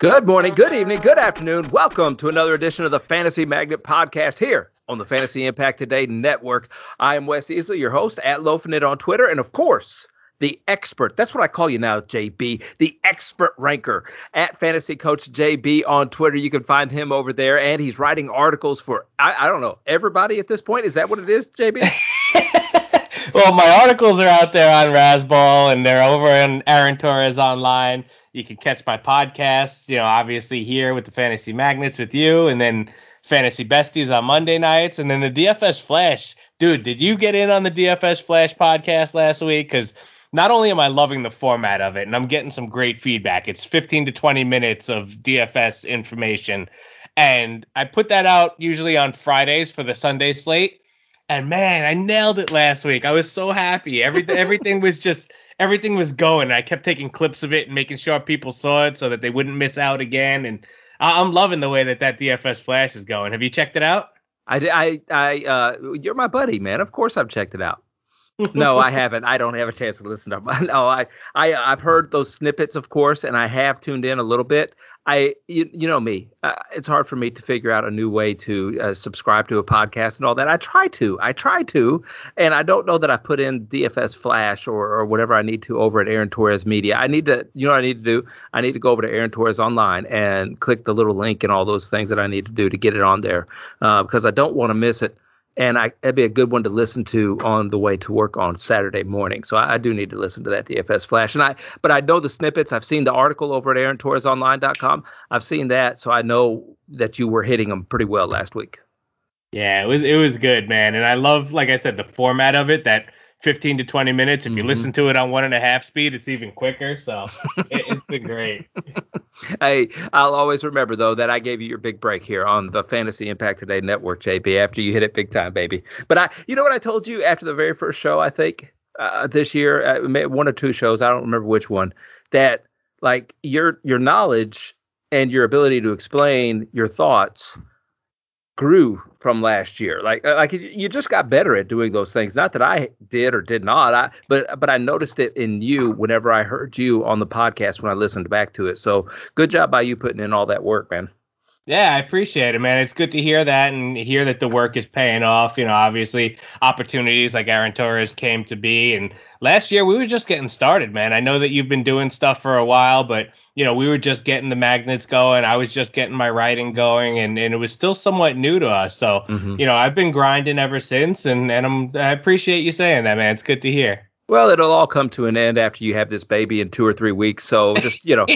Good morning, good evening, good afternoon. Welcome to another edition of the Fantasy Magnet Podcast here on the Fantasy Impact Today Network. I am Wes Easley, your host at Lofinit on Twitter, and of course, the expert. That's what I call you now, JB, the expert ranker at Fantasy Coach JB on Twitter. You can find him over there, and he's writing articles for I, I don't know everybody at this point. Is that what it is, JB? well, my articles are out there on Razzball, and they're over on Aaron Torres online. You can catch my podcast, you know, obviously here with the Fantasy Magnets with you, and then Fantasy Besties on Monday nights, and then the DFS Flash. Dude, did you get in on the DFS Flash podcast last week? Because not only am I loving the format of it, and I'm getting some great feedback. It's 15 to 20 minutes of DFS information, and I put that out usually on Fridays for the Sunday slate. And man, I nailed it last week. I was so happy. Everything everything was just everything was going. I kept taking clips of it and making sure people saw it so that they wouldn't miss out again. And I'm loving the way that that DFS Flash is going. Have you checked it out? I, I, I, uh, you're my buddy, man. Of course I've checked it out no, I haven't. I don't have a chance to listen to them. No, I, I, I've heard those snippets, of course, and I have tuned in a little bit. I, you, you know me, uh, it's hard for me to figure out a new way to uh, subscribe to a podcast and all that. I try to, I try to, and I don't know that I put in DFS Flash or, or whatever I need to over at Aaron Torres Media. I need to, you know, what I need to do. I need to go over to Aaron Torres online and click the little link and all those things that I need to do to get it on there uh, because I don't want to miss it and I, it'd be a good one to listen to on the way to work on Saturday morning. So I, I, do need to listen to that DFS flash. And I, but I know the snippets. I've seen the article over at AaronTorresOnline.com. I've seen that, so I know that you were hitting them pretty well last week. Yeah, it was it was good, man. And I love, like I said, the format of it. That 15 to 20 minutes. If you mm-hmm. listen to it on one and a half speed, it's even quicker. So it, has been great. hey, I'll always remember though that I gave you your big break here on the Fantasy Impact Today Network, JP. After you hit it big time, baby. But I, you know what I told you after the very first show, I think uh, this year, uh, one or two shows, I don't remember which one, that like your your knowledge and your ability to explain your thoughts grew from last year. Like uh, like you just got better at doing those things. Not that I did or did not. I but but I noticed it in you whenever I heard you on the podcast when I listened back to it. So good job by you putting in all that work, man. Yeah, I appreciate it, man. It's good to hear that and hear that the work is paying off. You know, obviously opportunities like Aaron Torres came to be, and last year we were just getting started, man. I know that you've been doing stuff for a while, but you know, we were just getting the magnets going. I was just getting my writing going, and, and it was still somewhat new to us. So, mm-hmm. you know, I've been grinding ever since, and and I'm I appreciate you saying that, man. It's good to hear. Well, it'll all come to an end after you have this baby in two or three weeks. So just you know,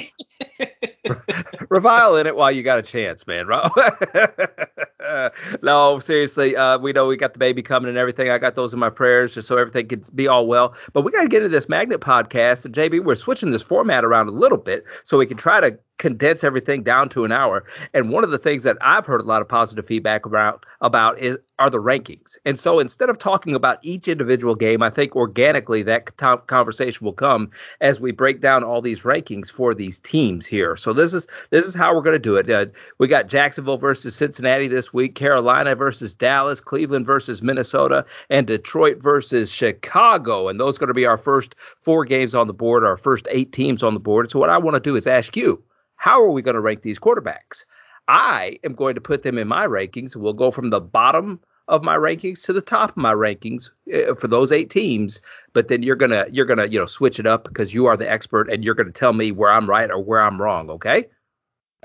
revile in it while you got a chance, man. no, seriously, uh, we know we got the baby coming and everything. I got those in my prayers just so everything can be all well. But we got to get into this magnet podcast. And JB, we're switching this format around a little bit so we can try to condense everything down to an hour. And one of the things that I've heard a lot of positive feedback about about is are the rankings. And so instead of talking about each individual game, I think organically that conversation will come as we break down all these rankings for these teams here. So this is this is how we're going to do it. Uh, we got Jacksonville versus Cincinnati this week, Carolina versus Dallas, Cleveland versus Minnesota, and Detroit versus Chicago. And those are going to be our first four games on the board, our first eight teams on the board. So what I want to do is ask you how are we going to rank these quarterbacks? I am going to put them in my rankings. We'll go from the bottom of my rankings to the top of my rankings uh, for those eight teams. But then you're gonna you're gonna you know switch it up because you are the expert and you're gonna tell me where I'm right or where I'm wrong. Okay.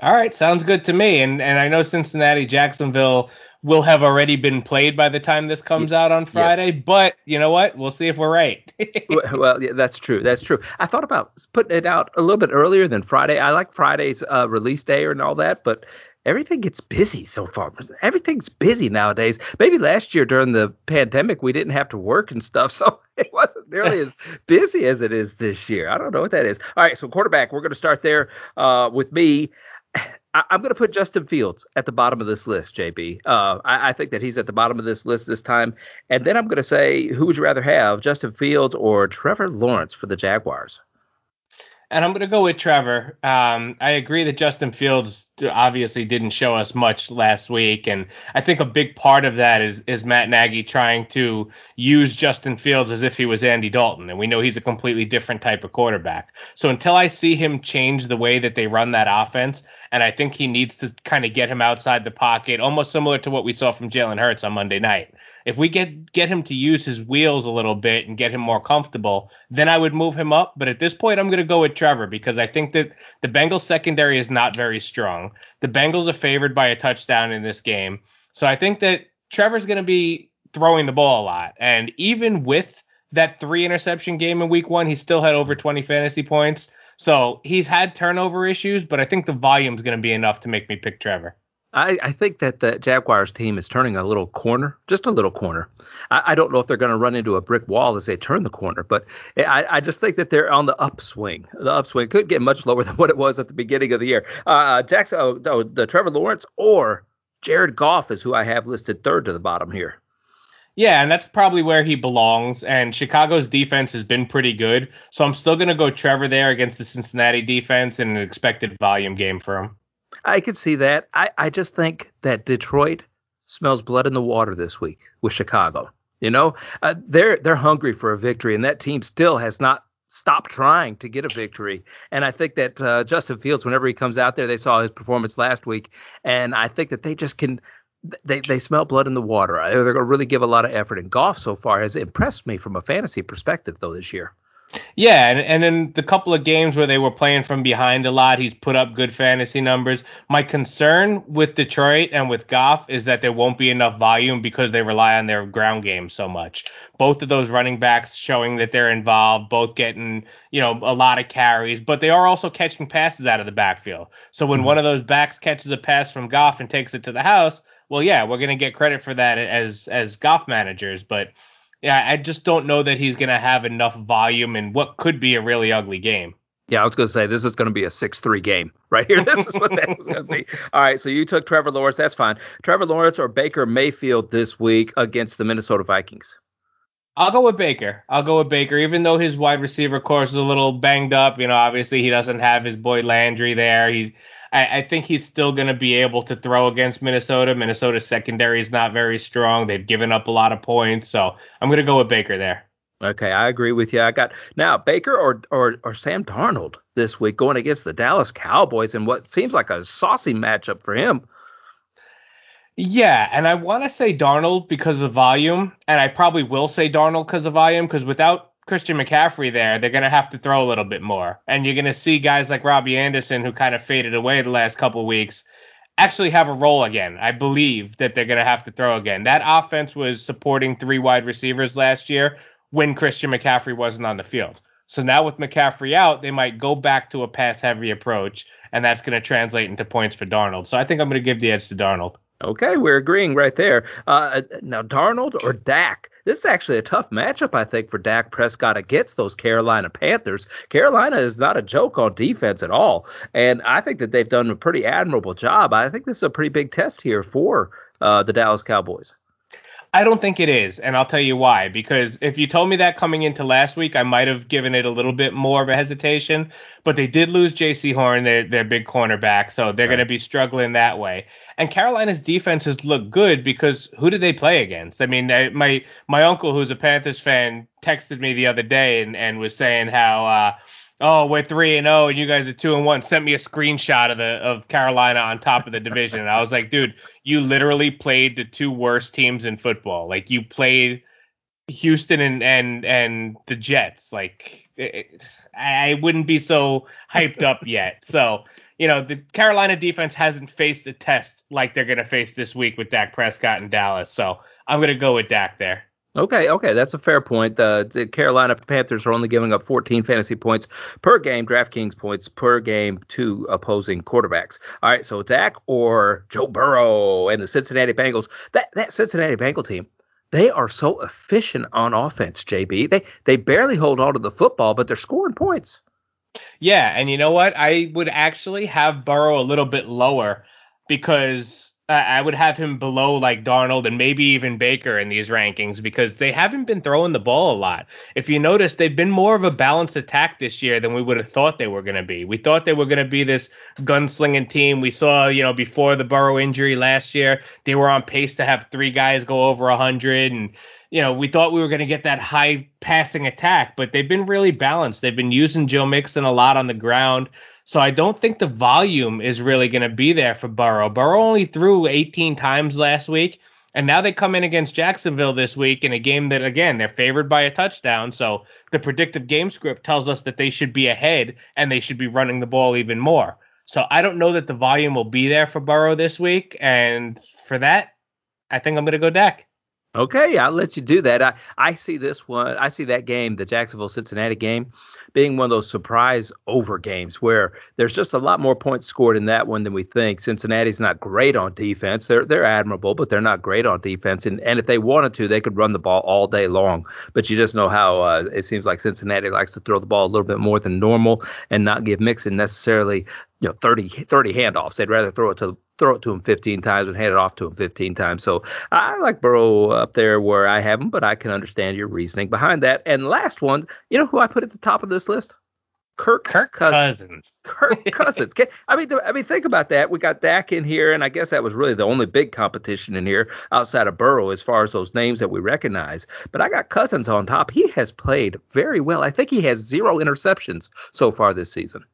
All right, sounds good to me. And and I know Cincinnati, Jacksonville will have already been played by the time this comes out on Friday. Yes. But you know what? We'll see if we're right. well, yeah, that's true. That's true. I thought about putting it out a little bit earlier than Friday. I like Friday's uh, release day and all that, but everything gets busy so far. Everything's busy nowadays. Maybe last year during the pandemic we didn't have to work and stuff, so it wasn't nearly as busy as it is this year. I don't know what that is. All right, so quarterback, we're going to start there uh, with me. I, am going to put Justin Fields at the bottom of this list, JB. Uh, I, I, think that he's at the bottom of this list this time. And then I'm going to say, who would you rather have, Justin Fields or Trevor Lawrence for the Jaguars? And I'm going to go with Trevor. Um, I agree that Justin Fields obviously didn't show us much last week, and I think a big part of that is is Matt Nagy trying to use Justin Fields as if he was Andy Dalton, and we know he's a completely different type of quarterback. So until I see him change the way that they run that offense, and I think he needs to kind of get him outside the pocket, almost similar to what we saw from Jalen Hurts on Monday night. If we get get him to use his wheels a little bit and get him more comfortable, then I would move him up. But at this point, I'm going to go with Trevor because I think that the Bengals secondary is not very strong. The Bengals are favored by a touchdown in this game, so I think that Trevor's going to be throwing the ball a lot. And even with that three interception game in Week One, he still had over 20 fantasy points. So he's had turnover issues, but I think the volume is going to be enough to make me pick Trevor. I, I, think that the Jaguars team is turning a little corner, just a little corner. I, I don't know if they're going to run into a brick wall as they turn the corner, but I, I, just think that they're on the upswing. The upswing could get much lower than what it was at the beginning of the year. Uh, uh Jackson, oh, oh, the Trevor Lawrence or Jared Goff is who I have listed third to the bottom here. Yeah, and that's probably where he belongs. And Chicago's defense has been pretty good, so I'm still going to go Trevor there against the Cincinnati defense in an expected volume game for him. I could see that. I, I just think that Detroit smells blood in the water this week with Chicago. You know, uh, they're they're hungry for a victory, and that team still has not stopped trying to get a victory. And I think that uh, Justin Fields, whenever he comes out there, they saw his performance last week, and I think that they just can. They they smell blood in the water. They're going to really give a lot of effort. And Goff so far has impressed me from a fantasy perspective, though this year. Yeah, and, and in the couple of games where they were playing from behind a lot, he's put up good fantasy numbers. My concern with Detroit and with Goff is that there won't be enough volume because they rely on their ground game so much. Both of those running backs showing that they're involved, both getting, you know, a lot of carries, but they are also catching passes out of the backfield. So when mm-hmm. one of those backs catches a pass from Goff and takes it to the house, well, yeah, we're going to get credit for that as as Goff managers, but yeah, I just don't know that he's going to have enough volume in what could be a really ugly game. Yeah, I was going to say this is going to be a six-three game right here. This is what that was going to be. All right, so you took Trevor Lawrence. That's fine. Trevor Lawrence or Baker Mayfield this week against the Minnesota Vikings. I'll go with Baker. I'll go with Baker, even though his wide receiver course is a little banged up. You know, obviously he doesn't have his boy Landry there. He's I, I think he's still going to be able to throw against Minnesota. Minnesota's secondary is not very strong. They've given up a lot of points, so I'm going to go with Baker there. Okay, I agree with you. I got now Baker or or or Sam Darnold this week going against the Dallas Cowboys in what seems like a saucy matchup for him. Yeah, and I want to say Darnold because of volume, and I probably will say Darnold because of volume because without Christian McCaffrey there, they're going to have to throw a little bit more. And you're going to see guys like Robbie Anderson, who kind of faded away the last couple weeks, actually have a role again. I believe that they're going to have to throw again. That offense was supporting three wide receivers last year when Christian McCaffrey wasn't on the field. So now with McCaffrey out, they might go back to a pass heavy approach, and that's going to translate into points for Darnold. So I think I'm going to give the edge to Darnold. Okay, we're agreeing right there. Uh, now, Darnold or Dak? This is actually a tough matchup, I think, for Dak Prescott against those Carolina Panthers. Carolina is not a joke on defense at all, and I think that they've done a pretty admirable job. I think this is a pretty big test here for uh, the Dallas Cowboys. I don't think it is, and I'll tell you why. Because if you told me that coming into last week, I might have given it a little bit more of a hesitation. But they did lose Jaycee Horn, their their big cornerback, so they're right. going to be struggling that way. And Carolina's defenses look good because who did they play against? I mean, my my uncle, who's a Panthers fan, texted me the other day and, and was saying how. Uh, oh, we're three and zero, oh, and you guys are two and one. Sent me a screenshot of the of Carolina on top of the division, and I was like, dude, you literally played the two worst teams in football. Like you played Houston and and and the Jets. Like it, I wouldn't be so hyped up yet. So you know the Carolina defense hasn't faced a test like they're gonna face this week with Dak Prescott and Dallas. So I'm gonna go with Dak there. Okay, okay, that's a fair point. The, the, Carolina Panthers are only giving up 14 fantasy points per game, DraftKings points per game to opposing quarterbacks. All right, so Dak or Joe Burrow and the Cincinnati Bengals. That that Cincinnati Bengal team, they are so efficient on offense. JB, they they barely hold on to the football, but they're scoring points. Yeah, and you know what? I would actually have Burrow a little bit lower because I would have him below like Darnold and maybe even Baker in these rankings because they haven't been throwing the ball a lot. If you notice, they've been more of a balanced attack this year than we would have thought they were going to be. We thought they were going to be this gunslinging team. We saw, you know, before the Burrow injury last year, they were on pace to have three guys go over 100 and you know, we thought we were going to get that high passing attack, but they've been really balanced. They've been using Joe Mixon a lot on the ground. So I don't think the volume is really going to be there for Burrow. Burrow only threw 18 times last week, and now they come in against Jacksonville this week in a game that, again, they're favored by a touchdown. So the predictive game script tells us that they should be ahead and they should be running the ball even more. So I don't know that the volume will be there for Burrow this week. And for that, I think I'm going to go Dak. Okay, I'll let you do that. I, I see this one. I see that game, the Jacksonville Cincinnati game, being one of those surprise over games where there's just a lot more points scored in that one than we think. Cincinnati's not great on defense. They're they're admirable, but they're not great on defense. And and if they wanted to, they could run the ball all day long. But you just know how uh, it seems like Cincinnati likes to throw the ball a little bit more than normal and not give Mixon necessarily you know 30 30 handoffs. They'd rather throw it to throw it to him 15 times and hand it off to him 15 times. So I like Burrow up there where I have him, but I can understand your reasoning behind that. And last one, you know who I put at the top of this list? Kirk, Kirk Cousins. Kirk Cousins. I mean, I mean, think about that. We got Dak in here, and I guess that was really the only big competition in here outside of Burrow as far as those names that we recognize. But I got Cousins on top. He has played very well. I think he has zero interceptions so far this season.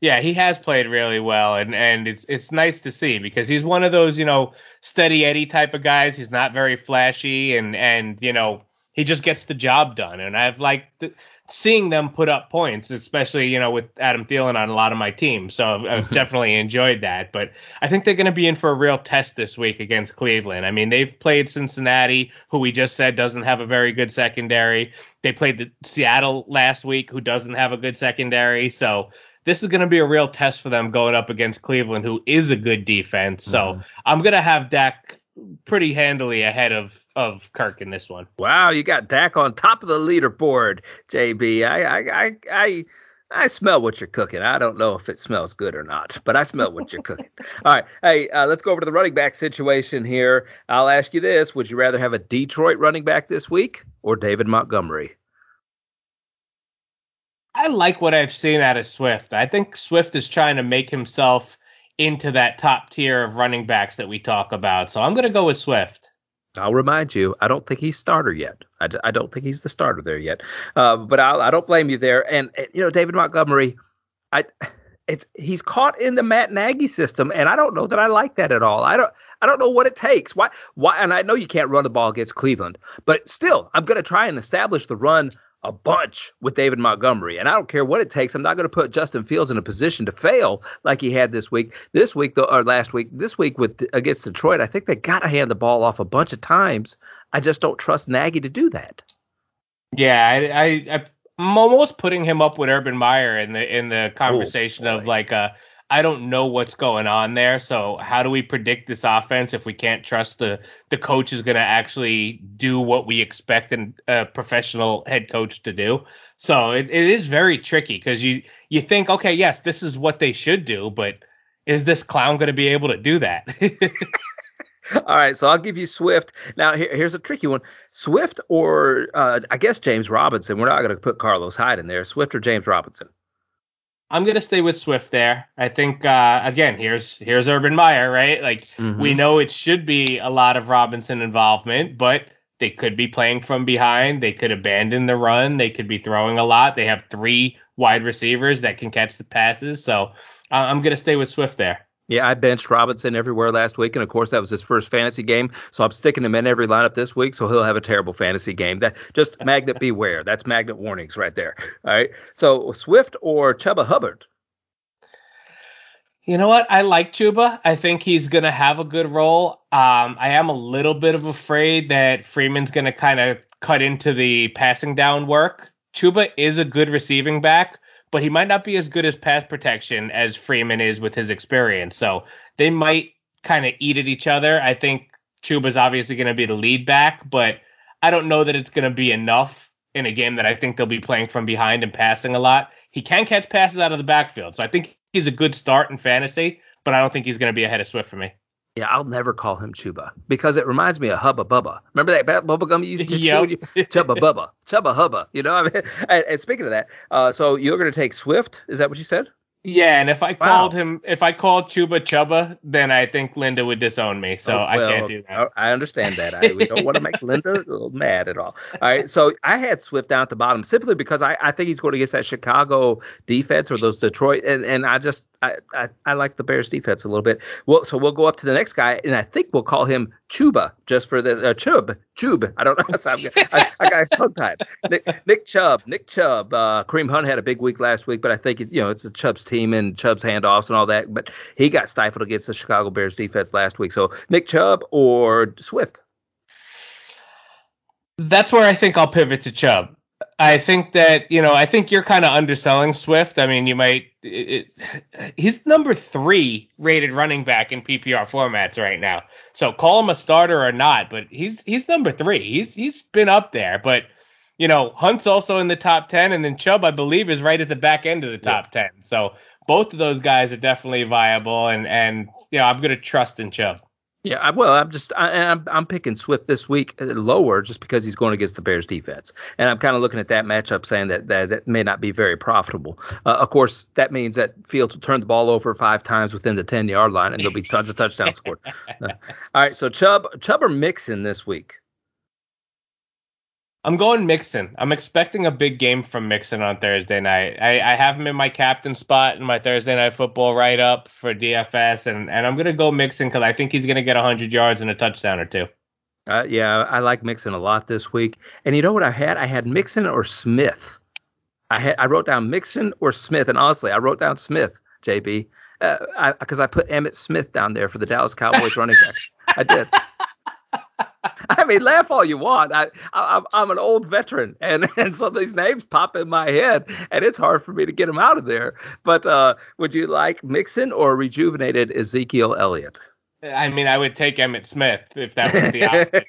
Yeah, he has played really well, and and it's it's nice to see because he's one of those you know steady Eddie type of guys. He's not very flashy, and and you know he just gets the job done. And I've liked seeing them put up points, especially you know with Adam Thielen on a lot of my teams. So I've, I've definitely enjoyed that. But I think they're going to be in for a real test this week against Cleveland. I mean, they've played Cincinnati, who we just said doesn't have a very good secondary. They played the Seattle last week, who doesn't have a good secondary. So this is going to be a real test for them going up against Cleveland, who is a good defense. So mm-hmm. I'm going to have Dak pretty handily ahead of of Kirk in this one. Wow, you got Dak on top of the leaderboard, JB. I I I. I I smell what you're cooking. I don't know if it smells good or not, but I smell what you're cooking. All right. Hey, uh, let's go over to the running back situation here. I'll ask you this Would you rather have a Detroit running back this week or David Montgomery? I like what I've seen out of Swift. I think Swift is trying to make himself into that top tier of running backs that we talk about. So I'm going to go with Swift. I'll remind you, I don't think he's starter yet. I I don't think he's the starter there yet. Uh, but I'll, I do not blame you there. And, and, you know, David Montgomery, I it's he's caught in the Matt Nagy system, and I don't know that I like that at all. I don't I don't know what it takes. Why why? And I know you can't run the ball against Cleveland, but still, I'm going to try and establish the run a bunch with David Montgomery. And I don't care what it takes. I'm not going to put Justin Fields in a position to fail like he had this week. This week, though, or last week, this week with against Detroit, I think they got to hand the ball off a bunch of times. I just don't trust Nagy to do that. Yeah, I, I, I'm almost putting him up with Urban Meyer in the in the conversation oh, of like a I don't know what's going on there. So how do we predict this offense if we can't trust the the coach is going to actually do what we expect a professional head coach to do? So it, it is very tricky because you you think okay yes this is what they should do, but is this clown going to be able to do that? All right, so I'll give you Swift. Now here, here's a tricky one: Swift or uh, I guess James Robinson. We're not going to put Carlos Hyde in there. Swift or James Robinson. I'm gonna stay with Swift there. I think uh, again, here's here's Urban Meyer, right? Like mm-hmm. we know it should be a lot of Robinson involvement, but they could be playing from behind. They could abandon the run. They could be throwing a lot. They have three wide receivers that can catch the passes. So uh, I'm gonna stay with Swift there. Yeah, I benched Robinson everywhere last week, and of course that was his first fantasy game. So I'm sticking him in every lineup this week, so he'll have a terrible fantasy game. That just magnet beware. That's magnet warnings right there. All right. So Swift or Chuba Hubbard. You know what? I like Chuba. I think he's gonna have a good role. Um, I am a little bit of afraid that Freeman's gonna kind of cut into the passing down work. Chuba is a good receiving back, but he might not be as good as pass protection as Freeman is with his experience. So they might kind of eat at each other. I think Chuba's obviously going to be the lead back, but I don't know that it's going to be enough in a game that I think they'll be playing from behind and passing a lot. He can catch passes out of the backfield, so I think he's a good start in fantasy, but I don't think he's going to be ahead of Swift for me. Yeah, I'll never call him Chuba because it reminds me of Hubba Bubba. Remember that bubble gum you used to yep. chew? Chubba Bubba, Chubba Hubba. You know, I mean, and, and speaking of that, uh, so you're going to take Swift? Is that what you said? Yeah, and if I called him, if I called Chuba Chubba, then I think Linda would disown me. So oh, well, I can't do that. I understand that. I, we don't want to make Linda mad at all. All right, so I had Swift down at the bottom simply because I, I think he's going to get that Chicago defense or those Detroit, and, and I just I, I, like the Bears defense a little bit. Well, so we'll go up to the next guy, and I think we'll call him Chuba just for the uh, Chub Chub. I don't know. I, I got tongue tied. Nick, Nick Chubb, Nick Chubb. Uh, Kareem Hunt had a big week last week, but I think it, you know it's a Chubb's team and Chubb's handoffs and all that. But he got stifled against the Chicago Bears defense last week. So Nick Chubb or Swift. That's where I think I'll pivot to Chubb. I think that you know I think you're kind of underselling Swift. I mean, you might. It, it, he's number three rated running back in PPR formats right now. So call him a starter or not, but he's he's number three. He's he's been up there, but you know Hunt's also in the top ten, and then Chubb I believe is right at the back end of the top ten. So both of those guys are definitely viable, and and you know I'm gonna trust in Chubb. Yeah, well, I'm just I, am I'm, I'm picking Swift this week uh, lower just because he's going against the Bears defense, and I'm kind of looking at that matchup saying that that, that may not be very profitable. Uh, of course, that means that Fields will turn the ball over five times within the 10 yard line, and there'll be tons of touchdowns scored. Uh, all right, so Chubb Chubb or Mixon this week. I'm going Mixon. I'm expecting a big game from Mixon on Thursday night. I, I have him in my captain spot in my Thursday night football write up for DFS, and, and I'm going to go Mixon because I think he's going to get 100 yards and a touchdown or two. Uh, yeah, I like Mixon a lot this week. And you know what I had? I had Mixon or Smith. I had I wrote down Mixon or Smith, and honestly, I wrote down Smith, JB, because uh, I, I put Emmitt Smith down there for the Dallas Cowboys running back. I did. I mean, laugh all you want. I, I I'm an old veteran, and and so these names pop in my head, and it's hard for me to get them out of there. But uh, would you like Mixon or rejuvenated Ezekiel Elliott? I mean, I would take Emmitt Smith if that was the option.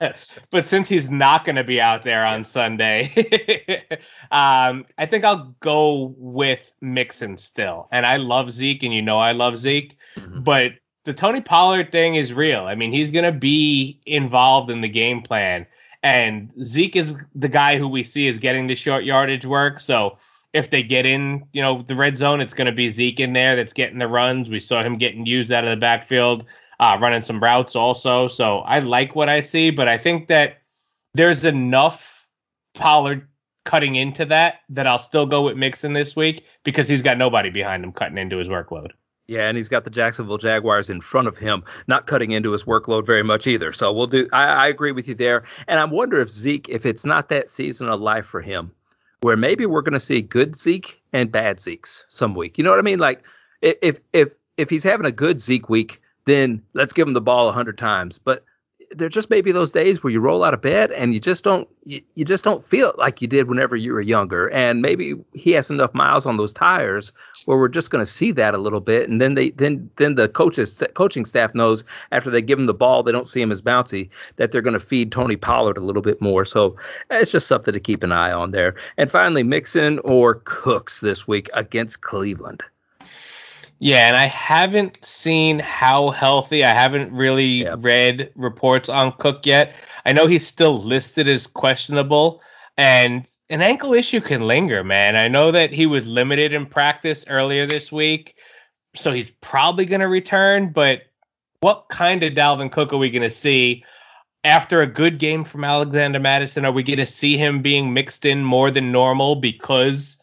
But, but since he's not going to be out there on Sunday, um, I think I'll go with Mixon still. And I love Zeke, and you know I love Zeke. Mm-hmm. But the Tony Pollard thing is real. I mean, he's going to be involved in the game plan. And Zeke is the guy who we see is getting the short yardage work. So if they get in, you know, the red zone, it's going to be Zeke in there that's getting the runs. We saw him getting used out of the backfield, uh, running some routes also. So I like what I see, but I think that there's enough Pollard cutting into that that I'll still go with Mixon this week because he's got nobody behind him cutting into his workload. Yeah, and he's got the Jacksonville Jaguars in front of him, not cutting into his workload very much either. So we'll do. I, I agree with you there, and I wonder if Zeke, if it's not that season of life for him, where maybe we're going to see good Zeke and bad Zeke's some week. You know what I mean? Like if if if he's having a good Zeke week, then let's give him the ball a hundred times. But there just may be those days where you roll out of bed and you just don't you, you just don't feel like you did whenever you were younger. And maybe he has enough miles on those tires where we're just going to see that a little bit. And then they then then the coaches coaching staff knows after they give him the ball they don't see him as bouncy that they're going to feed Tony Pollard a little bit more. So it's just something to keep an eye on there. And finally Mixon or Cooks this week against Cleveland yeah, and I haven't seen how healthy. I haven't really yep. read reports on Cook yet. I know he's still listed as questionable, and an ankle issue can linger, man. I know that he was limited in practice earlier this week, so he's probably going to return. But what kind of Dalvin Cook are we going to see after a good game from Alexander Mattison? Are we going to see him being mixed in more than normal because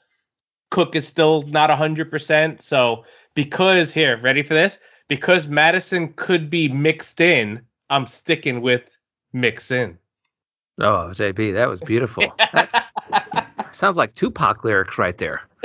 Cook is still not 100%? So because here, ready for this? Because Mattison could be mixed in, I'm sticking with Mixon. Oh, JB, that was beautiful. that sounds like Tupac lyrics right there.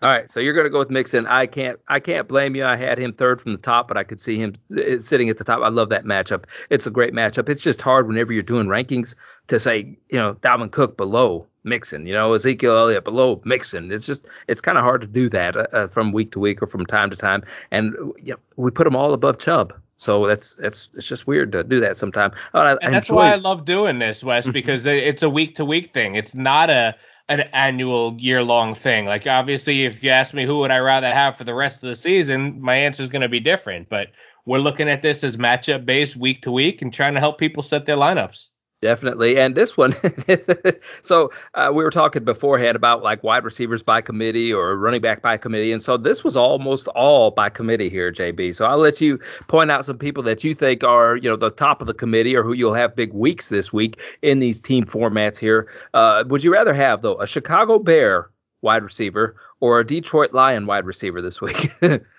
All right, so you're going to go with Mixon. I can't, I can't blame you. I had him third from the top, but I could see him eh, sitting at the top. I love that matchup. It's a great matchup. It's just hard whenever you're doing rankings to say, you know, Dalvin Cook below Mixon, you know, Ezekiel Elliott below Mixon. It's just, it's kind of hard to do that uh, uh, from week to week or from time to time. And you know, we put them all above Chubb. So that's that's it's just weird to do that sometimes. And that's enjoy... why I love doing this, Wes, because it's a week to week thing. It's not a an annual year long thing. Like obviously if you ask me who would I rather have for the rest of the season, my answer is going to be different, but we're looking at this as matchup based week to week and trying to help people set their lineups. Definitely. And this one, so uh, we were talking beforehand about like wide receivers by committee or running back by committee. And so this was almost all by committee here, JB. So I'll let you point out some people that you think are, you know, the top of the committee or who you'll have big weeks this week in these team formats here. Uh, would you rather have, though, a Chicago Bear wide receiver or a Detroit Lion wide receiver this week?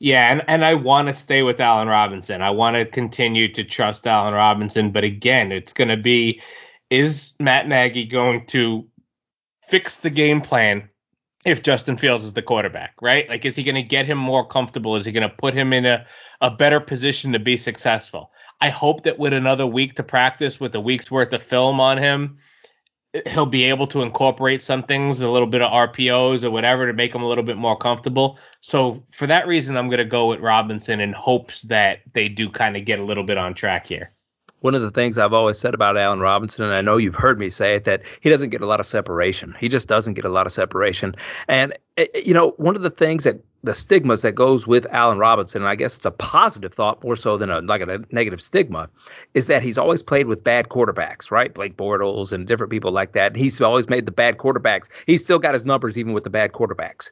Yeah, and, and I want to stay with Allen Robinson. I want to continue to trust Allen Robinson. But again, it's going to be is Matt Nagy going to fix the game plan if Justin Fields is the quarterback, right? Like, is he going to get him more comfortable? Is he going to put him in a, a better position to be successful? I hope that with another week to practice, with a week's worth of film on him, he'll be able to incorporate some things, a little bit of RPOs or whatever to make him a little bit more comfortable. So for that reason, I'm going to go with Robinson in hopes that they do kind of get a little bit on track here. One of the things I've always said about Allen Robinson, and I know you've heard me say it, that he doesn't get a lot of separation. He just doesn't get a lot of separation. And, eh, eh, you know, one of the things that the stigmas that goes with Allen Robinson, and I guess it's a positive thought more so than a like a negative stigma, is that he's always played with bad quarterbacks, right? Blake Bortles and different people like that. He's always made the bad quarterbacks. He's still got his numbers even with the bad quarterbacks.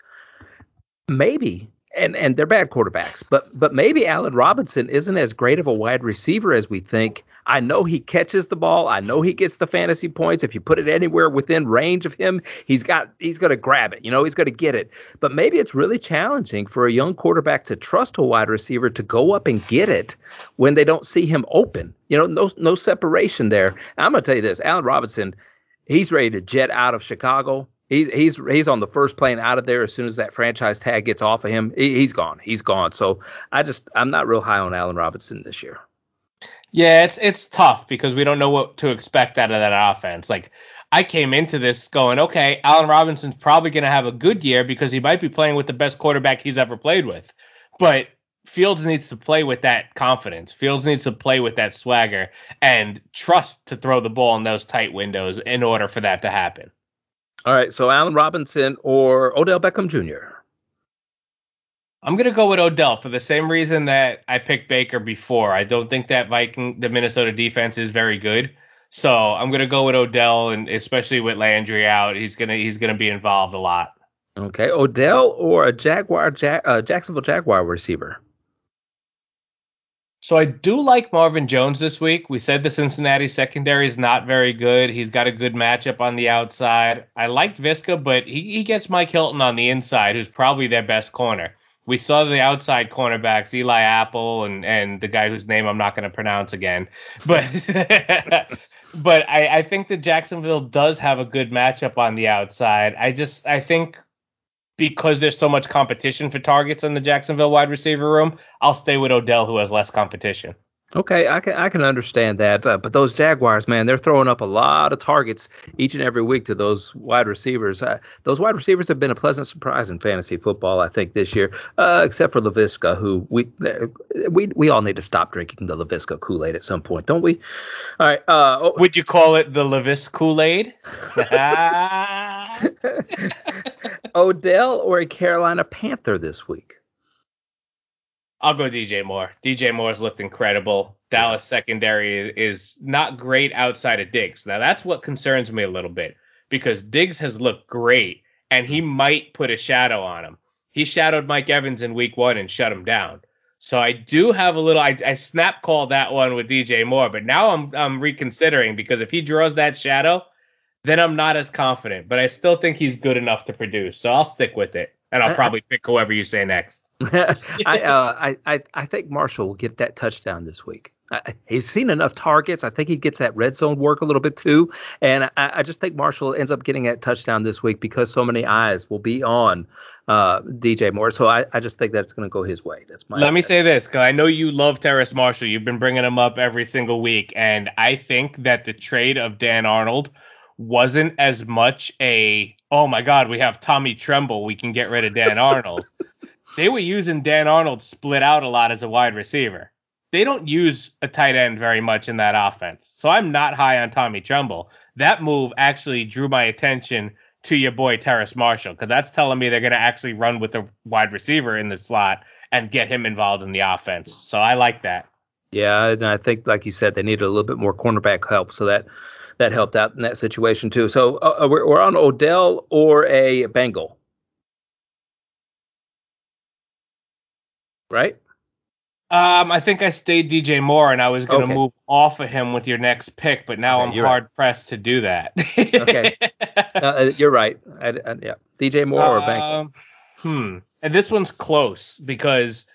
Maybe and and they're bad quarterbacks, but but maybe Allen Robinson isn't as great of a wide receiver as we think. I know he catches the ball. I know he gets the fantasy points. If you put it anywhere within range of him, he's got he's going to grab it. You know, he's going to get it. But maybe it's really challenging for a young quarterback to trust a wide receiver to go up and get it when they don't see him open. You know, no no separation there. I'm going to tell you this, Allen Robinson, he's ready to jet out of Chicago He's he's he's on the first plane out of there as soon as that franchise tag gets off of him. He, he's gone. He's gone. So I just I'm not real high on Allen Robinson this year. Yeah, it's it's tough because we don't know what to expect out of that offense. Like I came into this going, okay, Allen Robinson's probably going to have a good year because he might be playing with the best quarterback he's ever played with. But Fields needs to play with that confidence. Fields needs to play with that swagger and trust to throw the ball in those tight windows in order for that to happen. All right, so Allen Robinson or Odell Beckham Jr. I'm gonna go with Odell for the same reason that I picked Baker before. I don't think that Viking, the Minnesota defense is very good, so I'm gonna go with Odell, and especially with Landry out, he's gonna he's gonna be involved a lot. Okay, Odell or a Jaguar, ja- uh, Jacksonville Jaguar receiver. So I do like Marvin Jones this week. We said the Cincinnati secondary is not very good. He's got a good matchup on the outside. I liked Visca, but he, he gets Mike Hilton on the inside, who's probably their best corner. We saw the outside cornerbacks, Eli Apple and, and the guy whose name I'm not going to pronounce again. But but I, I think that Jacksonville does have a good matchup on the outside. I just I think because there's so much competition for targets in the Jacksonville wide receiver room, I'll stay with Odell, who has less competition. Okay, I can I can understand that, uh, but those Jaguars, man, they're throwing up a lot of targets each and every week to those wide receivers. Uh, those wide receivers have been a pleasant surprise in fantasy football, I think, this year, uh, except for Laviska, who we we we all need to stop drinking the Laviska Kool Aid at some point, don't we? All right. Uh, oh. Would you call it the Lavis Kool Aid? Odell or a Carolina Panther this week? I'll go DJ Moore. DJ Moore's looked incredible. Dallas secondary is not great outside of Diggs. Now that's what concerns me a little bit because Diggs has looked great and he might put a shadow on him. He shadowed Mike Evans in week one and shut him down. So I do have a little I, I snap called that one with DJ Moore, but now I'm I'm reconsidering because if he draws that shadow, then I'm not as confident. But I still think he's good enough to produce. So I'll stick with it. And I'll probably pick whoever you say next. I, uh, I, I I think Marshall will get that touchdown this week. I, he's seen enough targets. I think he gets that red zone work a little bit too, and I, I just think Marshall ends up getting that touchdown this week because so many eyes will be on uh, DJ Moore. So I, I just think that's going to go his way. That's my. Let me say this because I know you love Terrace Marshall. You've been bringing him up every single week, and I think that the trade of Dan Arnold wasn't as much a oh my god we have Tommy Tremble we can get rid of Dan Arnold they were using Dan Arnold split out a lot as a wide receiver. they don't use a tight end very much in that offense. So I'm not high on Tommy Tremble. That move actually drew my attention to your boy Terrace Marshall because that's telling me they're going to actually run with a wide receiver in the slot and get him involved in the offense. So I like that. Yeah, and I think, like you said, they needed a little bit more cornerback help, so that that helped out in that situation too. So uh, uh we're, we're on Odell or a Bengal, right? Um, I think I stayed DJ Moore, and I was going to okay. move off of him with your next pick, but now okay, I'm hard right. pressed to do that. okay, uh, uh, you're right. I, I, yeah, DJ Moore or Bengal. Um, hmm, and this one's close because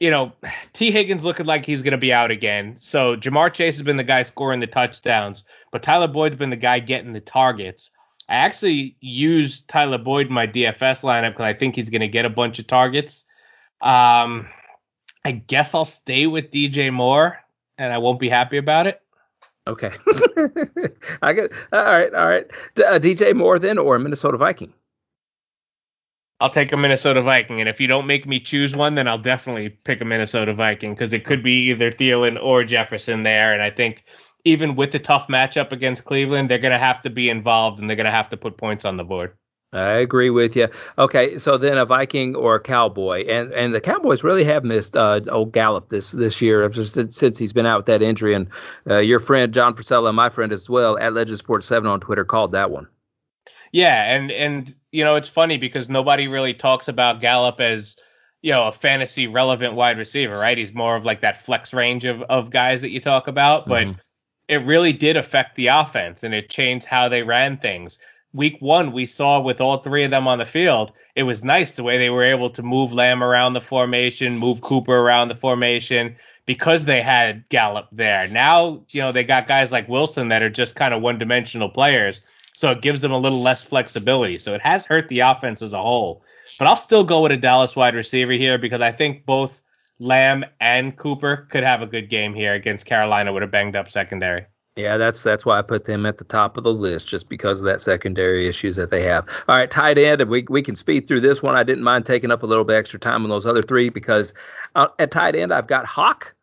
you know, Tee Higgins looking like he's going to be out again. So Ja'Marr Chase has been the guy scoring the touchdowns, but Tyler Boyd's been the guy getting the targets. I actually used Tyler Boyd in my DFS lineup because I think he's going to get a bunch of targets. Um, I guess I'll stay with DJ Moore, and I won't be happy about it. Okay, I get all right, all right. Uh, DJ Moore then, or Minnesota Viking? I'll take a Minnesota Viking, and if you don't make me choose one, then I'll definitely pick a Minnesota Viking because it could be either Thielen or Jefferson there, and I think even with the tough matchup against Cleveland, they're going to have to be involved and they're going to have to put points on the board. I agree with you. Okay, so then a Viking or a Cowboy, and and the Cowboys really have missed uh, old Gallup this this year just since he's been out with that injury. And uh, your friend John Priscilla, my friend as well, at Legend Sports Seven on Twitter, called that one. Yeah, and and you know it's funny because nobody really talks about Gallup as you know a fantasy relevant wide receiver, right? He's more of like that flex range of of guys that you talk about, but. Mm-hmm. It really did affect the offense and it changed how they ran things week one we saw with all three of them on the field, it was nice the way they were able to move Lamb around the formation, move Cooper around the formation because they had Gallup there. Now, you know, they got guys like Wilson that are just kind of one dimensional players. So it gives them a little less flexibility. So it has hurt the offense as a whole. But I'll still go with a Dallas wide receiver here because I think both Lamb and Cooper could have a good game here against Carolina with a banged up secondary. Yeah, that's that's why I put them at the top of the list, just because of that secondary issues that they have. All right, tight end, and we we can speed through this one. I didn't mind taking up a little bit extra time on those other three because uh, at tight end I've got Hawk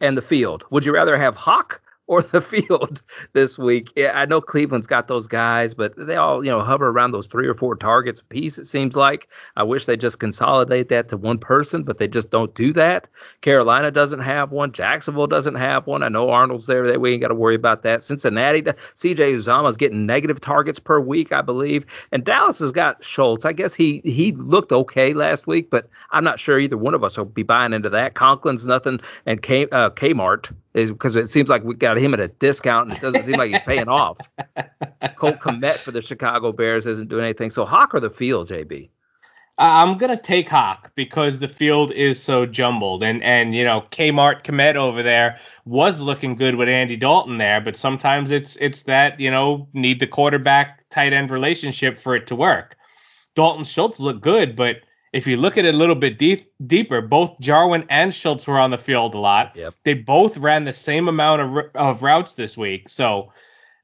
and the field. Would you rather have Hawk or the field this week. I know Cleveland's got those guys, but they all, you know, hover around those three or four targets a piece, it seems like. I wish they just consolidate that to one person, but they just don't do that. Carolina doesn't have one. Jacksonville doesn't have one. I know Arnold's there. That we ain't got to worry about that. Cincinnati, CJ Uzomah's getting negative targets per week, I believe. And Dallas has got Schultz. I guess he he looked okay last week, but I'm not sure either one of us will be buying into that. Conklin's nothing, and K, uh, Kmart is because it seems like we got him at a discount and it doesn't seem like he's paying off. Cole Kmet for the Chicago Bears isn't doing anything. So Hawk or the field, JB? I'm gonna take Hawk because the field is so jumbled, and and you know Kmart Kmet over there was looking good with Andy Dalton there, but sometimes it's it's that you know need the quarterback tight end relationship for it to work. Dalton Schultz looked good, but if you look at it a little bit deep, deeper, both Jarwin and Schultz were on the field a lot. Yep. They both ran the same amount of, of routes this week. So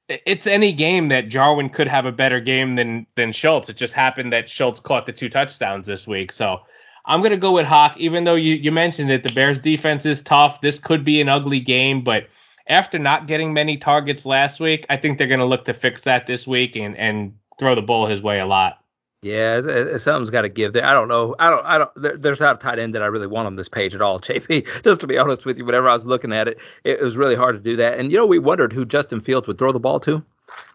it's any game that Jarwin could have a better game than than Schultz. It just happened that Schultz caught the two touchdowns this week. So I'm gonna go with Hawk, even though you, you mentioned it, the Bears defense is tough. This could be an ugly game, but after not getting many targets last week, I think they're gonna look to fix that this week and, and throw the ball his way a lot. Yeah, it, it, something's got to give there. I don't know. I don't. I don't. There, there's not a tight end that I really want on this page at all, JP. Just to be honest with you, whenever I was looking at it, it, it was really hard to do that. And you know, we wondered who Justin Fields would throw the ball to.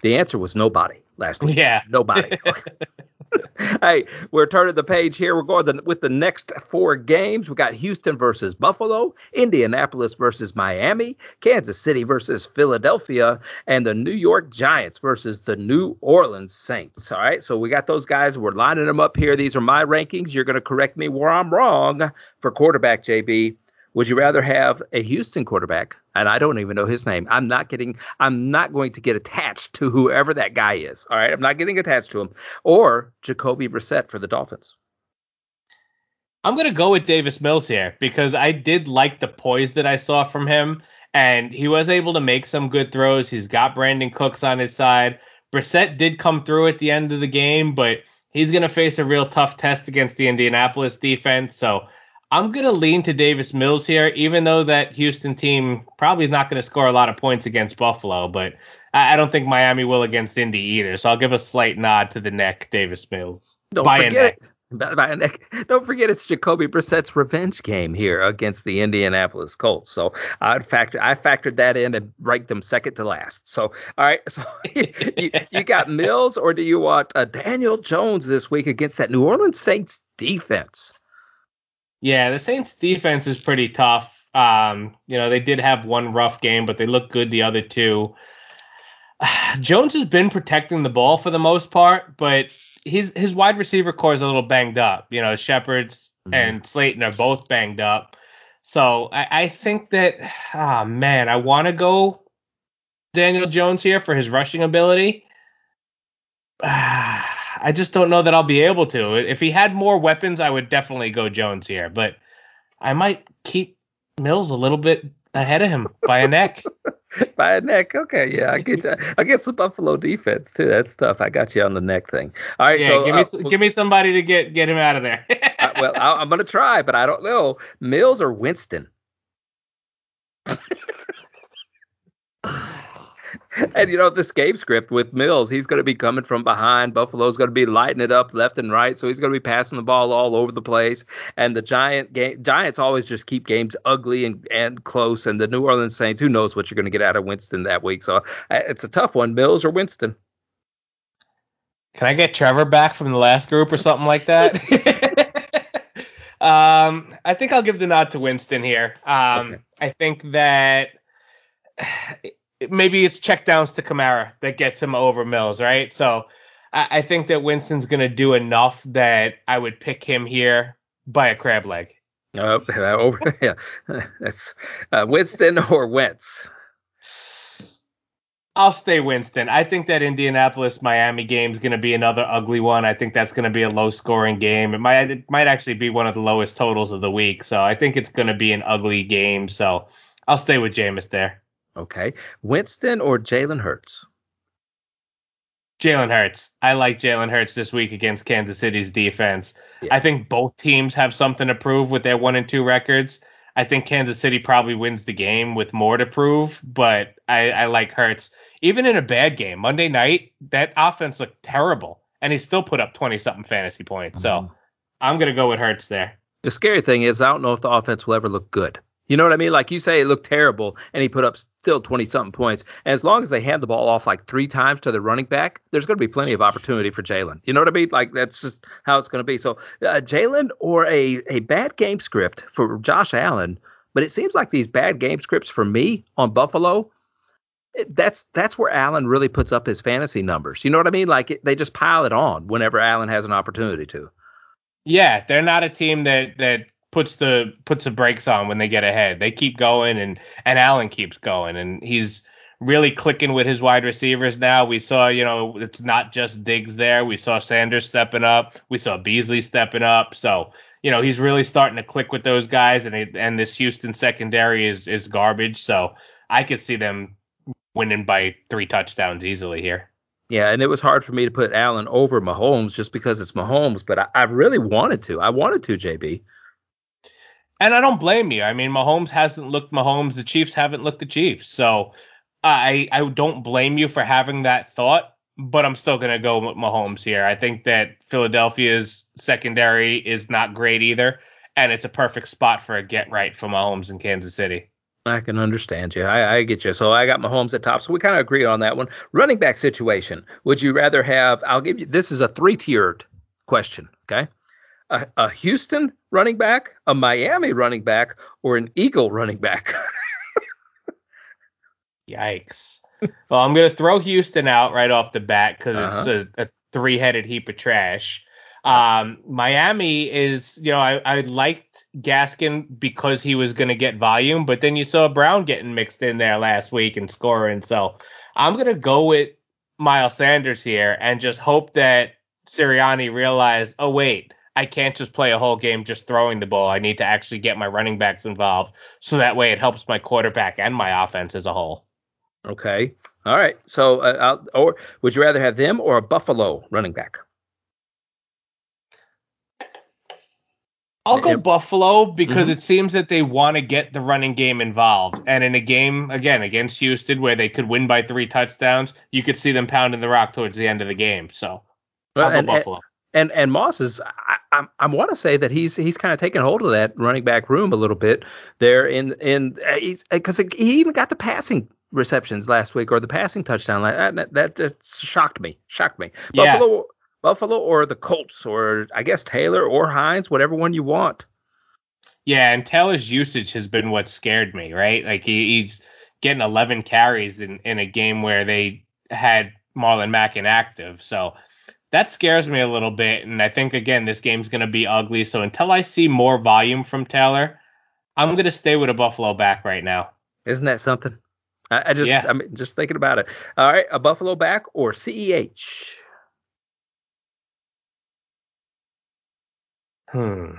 The answer was nobody last week. Yeah, nobody. hey, we're turning the page here. We're going with the next four games. We got Houston versus Buffalo, Indianapolis versus Miami, Kansas City versus Philadelphia, and the New York Giants versus the New Orleans Saints. All right, so we got those guys. We're lining them up here. These are my rankings. You're going to correct me where I'm wrong for quarterback, JB. Would you rather have a Houston quarterback, and I don't even know his name. I'm not getting I'm not going to get attached to whoever that guy is. All right, I'm not getting attached to him. Or Jacoby Brissett for the Dolphins. I'm gonna go with Davis Mills here because I did like the poise that I saw from him, and he was able to make some good throws. He's got Brandin Cooks on his side. Brissett did come through at the end of the game, but he's gonna face a real tough test against the Indianapolis defense. So I'm gonna lean to Davis Mills here, even though that Houston team probably is not going to score a lot of points against Buffalo, but I don't think Miami will against Indy either. So I'll give a slight nod to the neck, Davis Mills. Don't by forget it. By neck. Don't forget it's Jacoby Brissett's revenge game here against the Indianapolis Colts. So I factor I factored that in and ranked them second to last. So all right, so you, you got Mills or do you want uh, Daniel Jones this week against that New Orleans Saints defense? Yeah, the Saints defense is pretty tough. Um, you know, they did have one rough game, but they look good the other two. Jones has been protecting the ball for the most part, but his his wide receiver core is a little banged up. You know, Shepard's mm-hmm. and Slayton are both banged up. So I, I think that ah oh man, I want to go Daniel Jones here for his rushing ability. I just don't know that I'll be able to. If he had more weapons, I would definitely go Jones here, but I might keep Mills a little bit ahead of him by a neck. by a neck. Okay, yeah, I get you. I guess the Buffalo defense too. That's tough. I got you on the neck thing. All right, yeah, so give me uh, give me somebody to get get him out of there. uh, well, I, am gonna try, but I don't know. Mills or Winston. and you know this game script with Mills, he's going to be coming from behind. Buffalo's going to be lighting it up left and right, so he's going to be passing the ball all over the place. And the Giant game, Giants always just keep games ugly and, and close. And the New Orleans Saints, who knows what you're going to get out of Winston that week? So it's a tough one, Mills or Winston. Can I get Trevor back from the last group or something like that? um, I think I'll give the nod to Winston here. Um, okay. I think that maybe it's checkdowns to Kamara that gets him over Mills, right? So I, I think that Winston's going to do enough that I would pick him here by a crab leg. Oh, over, yeah, that's uh, Winston or Wentz. I'll stay Winston. I think that Indianapolis Miami game is going to be another ugly one. I think that's going to be a low scoring game. It might it might actually be one of the lowest totals of the week. So I think it's going to be an ugly game. So I'll stay with Jameis there. Okay. Winston or Jalen Hurts? Jalen Hurts. I like Jalen Hurts this week against Kansas City's defense. Yeah. I think both teams have something to prove with their one and two records. I think Kansas City probably wins the game with more to prove, but I, I like Hurts. Even in a bad game, Monday night, that offense looked terrible, and he still put up 20 something fantasy points. Mm-hmm. So I'm going to go with Hurts there. The scary thing is, I don't know if the offense will ever look good. You know what I mean? Like you say, it looked terrible, and he put up still 20 something points. And as long as they hand the ball off like three times to the running back, there's going to be plenty of opportunity for Jalen. You know what I mean? Like that's just how it's going to be. So uh, Jalen or a, a bad game script for Josh Allen, but it seems like these bad game scripts for me on Buffalo. That's that's where Allen really puts up his fantasy numbers. You know what I mean? Like it, they just pile it on whenever Allen has an opportunity to. Yeah, they're not a team that that puts the puts the brakes on when they get ahead. They keep going and and Allen keeps going and he's really clicking with his wide receivers now. We saw, you know, it's not just Diggs there. We saw Sanders stepping up. We saw Beasley stepping up. So, you know, he's really starting to click with those guys and it, and this Houston secondary is is garbage. So, I could see them winning by 3 touchdowns easily here. Yeah, and it was hard for me to put Allen over Mahomes just because it's Mahomes, but I, I really wanted to. I wanted to, JB. And I don't blame you. I mean, Mahomes hasn't looked Mahomes. The Chiefs haven't looked the Chiefs. So I I don't blame you for having that thought, but I'm still going to go with Mahomes here. I think that Philadelphia's secondary is not great either, and it's a perfect spot for a get right for Mahomes in Kansas City. I can understand you. I, I, get you. So I got Mahomes at top. So we kind of agree on that one. Running back situation. Would you rather have? I'll give you. This is a three tiered question. Okay a, a Houston running back, a Miami running back, or an Eagle running back? Yikes. Well, I'm going to throw Houston out right off the bat because uh-huh. it's a, a three headed heap of trash. Um, Miami is, you know, I, I liked Gaskin because he was going to get volume, but then you saw Brown getting mixed in there last week and scoring. So I'm going to go with Miles Sanders here and just hope that Sirianni realized, oh, wait, I can't just play a whole game just throwing the ball. I need to actually get my running backs involved so that way it helps my quarterback and my offense as a whole. Okay. All right. So, uh, or would you rather have them or a Buffalo running back? I'll go Yeah. Buffalo because Mhm. it seems that they want to get the running game involved. And in a game, again, against Houston, where they could win by three touchdowns, you could see them pounding the rock towards the end of the game. So I'll Well, go and, and, Buffalo. and and Moss is I I, want to say that he's he's kind of taken hold of that running back room a little bit there in in uh, because uh, he even got the passing receptions last week or the passing touchdown like that that just shocked me shocked me Yeah. Buffalo Buffalo or the Colts or I guess Taylor or Hines whatever one you want Yeah, and Taylor's usage has been what scared me, right? Like he, he's getting 11 carries in, in a game where they had Marlon Mack inactive. So that scares me a little bit. And I think, again, this game's going to be ugly. So until I see more volume from Taylor, I'm going to stay with a Buffalo back right now. isn't that something I, I just Yeah. I'm just thinking about it all right a Buffalo back or CEH Hmm.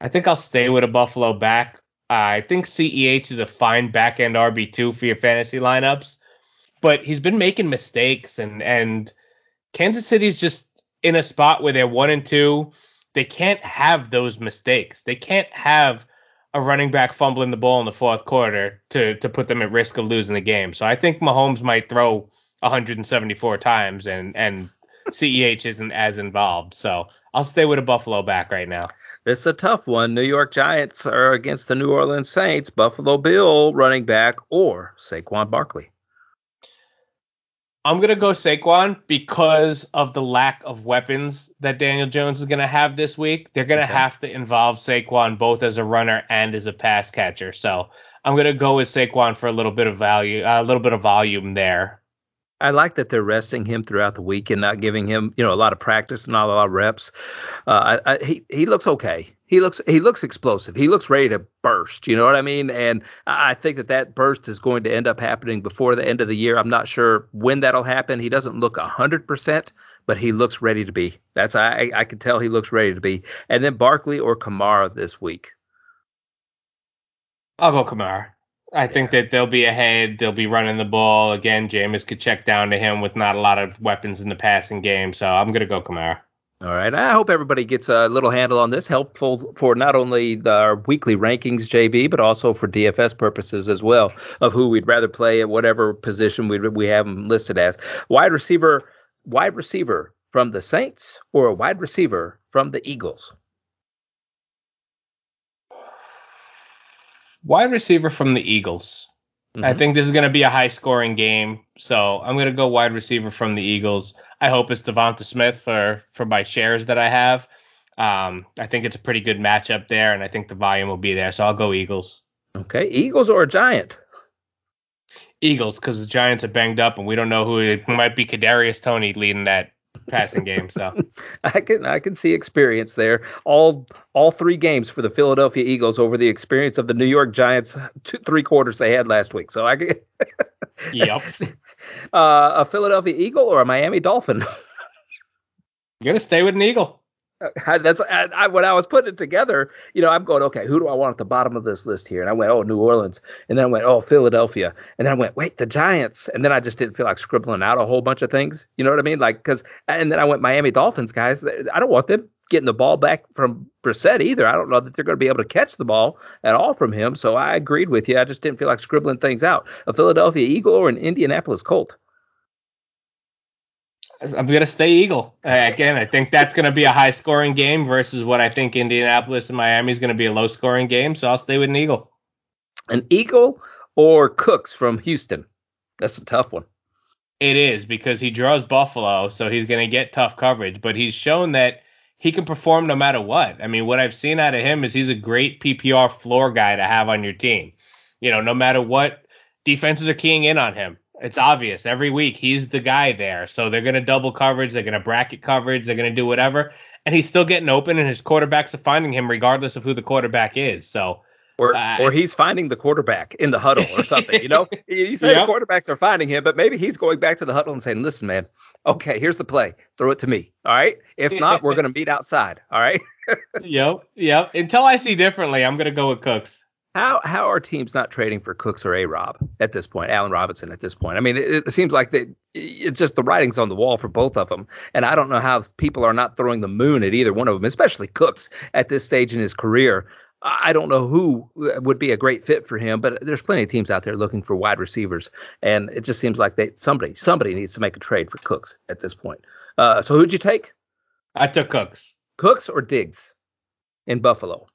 I think I'll stay with a Buffalo back. Uh, I think CEH is a fine back end RB2 for your fantasy lineups, but he's been making mistakes, and, and Kansas City's just in a spot where they're one and two. They can't have those mistakes. They can't have a running back fumbling the ball in the fourth quarter to, to put them at risk of losing the game. So I think Mahomes might throw 174 times, and, and CEH isn't as involved. So I'll stay with a Buffalo back right now. It's a tough one. New York Giants are against the New Orleans Saints. Buffalo Bill running back or Saquon Barkley. I'm gonna go Saquon because of the lack of weapons that Daniel Jones is gonna have this week. They're gonna Okay. have to involve Saquon both as a runner and as a pass catcher. So I'm gonna go with Saquon for a little bit of value, a little bit of volume there. I like that they're resting him throughout the week and not giving him, you know, a lot of practice and not a lot of reps. Uh, I, I, he he looks okay. He looks he looks explosive. He looks ready to burst. You know what I mean? And I think that that burst is going to end up happening before the end of the year. I'm not sure when that'll happen. He doesn't look hundred percent, but he looks ready to be. That's I I can tell he looks ready to be. And then Barkley or Kamara this week. I'll go Kamara. I think that they'll be ahead. They'll be running the ball again. Jameis could check down to him with not a lot of weapons in the passing game. So I'm gonna go Kamara. All right. I hope everybody gets a little handle on this. Helpful for not only the, our weekly rankings, JB, but also for DFS purposes as well of who we'd rather play at whatever position we we have them listed as. Wide receiver, wide receiver from the Saints or a wide receiver from the Eagles. Wide receiver from the Eagles. I Mhm. think this is going to be a high scoring game, so I'm going to go wide receiver from the Eagles. I hope it's Devonta Smith for for my shares that I have. Um, I think it's a pretty good matchup there, and I think the volume will be there, so I'll go Eagles. Okay, Eagles or a Giant. Eagles, because the Giants are banged up, and we don't know who it might be. Kadarius Toney leading that passing game, so I can I can see experience there. All all three games for the Philadelphia Eagles over the experience of the New York Giants two three quarters they had last week. So I can, yep. Uh, a Philadelphia Eagle or a Miami Dolphin. You're gonna stay with an Eagle. I- That's I, I, when I was putting it together. You know, I'm going, okay, who do I want at the bottom of this list here? And I went, oh, New Orleans, and then I went, oh, Philadelphia, and then I went, wait, the Giants, and then I just didn't feel like scribbling out a whole bunch of things. You know what I mean? Like, because, and then I went Miami Dolphins, guys. I don't want them getting the ball back from Brissett either. I don't know that they're going to be able to catch the ball at all from him. So I agreed with you. I just didn't feel like scribbling things out. A Philadelphia Eagle or an Indianapolis Colt. I'm gonna stay Eagle uh, again. I think that's gonna be a high scoring game versus what I think Indianapolis and Miami is gonna be a low scoring game. So I'll stay with an Eagle. An Eagle or Cooks from Houston. That's a tough one. It is because he draws Buffalo, so he's going to get tough coverage, but he's shown that he can perform no matter what. I mean, what I've seen out of him is he's a great PPR floor guy to have on your team. You know, no matter what defenses are keying in on him. It's obvious every week he's the guy there. So they're going to double coverage, they're going to bracket coverage, they're going to do whatever, and he's still getting open and his quarterbacks are finding him regardless of who the quarterback is. So Or, Uh, or he's finding the quarterback in the huddle or something. You know, you say Yep. the quarterbacks are finding him, but maybe he's going back to the huddle and saying, "Listen, man, okay, here's the play. Throw it to me. All right. If not, we're going to meet outside. All right." yep, yep. Until I see differently, I'm going to go with Cooks. How how are teams not trading for Cooks or A Rob at this point? Allen Robinson at this point. I mean, it, it seems like they, it's just the writing's on the wall for both of them, and I don't know how people are not throwing the moon at either one of them, especially Cooks at this stage in his career. I don't know who would be a great fit for him, but there's plenty of teams out there looking for wide receivers, and it just seems like they somebody somebody needs to make a trade for Cooks at this point. Uh, so who'd you take? I took Cooks. Cooks or Diggs in Buffalo?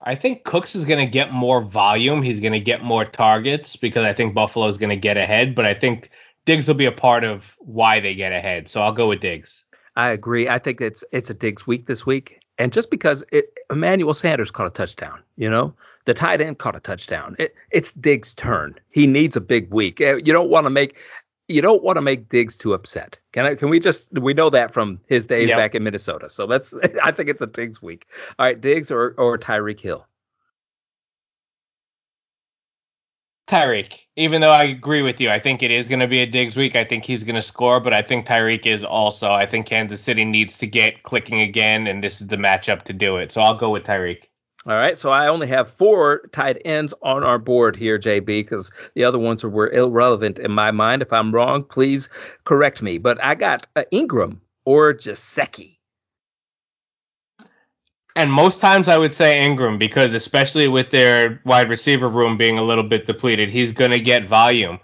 I think Cooks is going to get more volume. He's going to get more targets because I think Buffalo is going to get ahead. But I think Diggs will be a part of why they get ahead. So I'll go with Diggs. I agree. I think it's it's a Diggs week this week, and just because it, Emmanuel Sanders caught a touchdown, you know, the tight end caught a touchdown. It, it's Diggs' turn. He needs a big week. Uh, you don't want to make you don't want to make Diggs too upset. Can I? Can we just? We know that from his days yep. back in Minnesota. So let's. I think it's a Diggs week. All right, Diggs or or Tyreek Hill. Tyreek. Even though I agree with you, I think it is going to be a Diggs week. I think he's going to score, but I think Tyreek is also. I think Kansas City needs to get clicking again, and this is the matchup to do it. So I'll go with Tyreek. All right, so I only have four tight ends on our board here, JB, because the other ones were irrelevant in my mind. If I'm wrong, please correct me. But I got uh, Ingram or Gesicki. And most times I would say Ingram because, especially with their wide receiver room being a little bit depleted, he's going to get volume.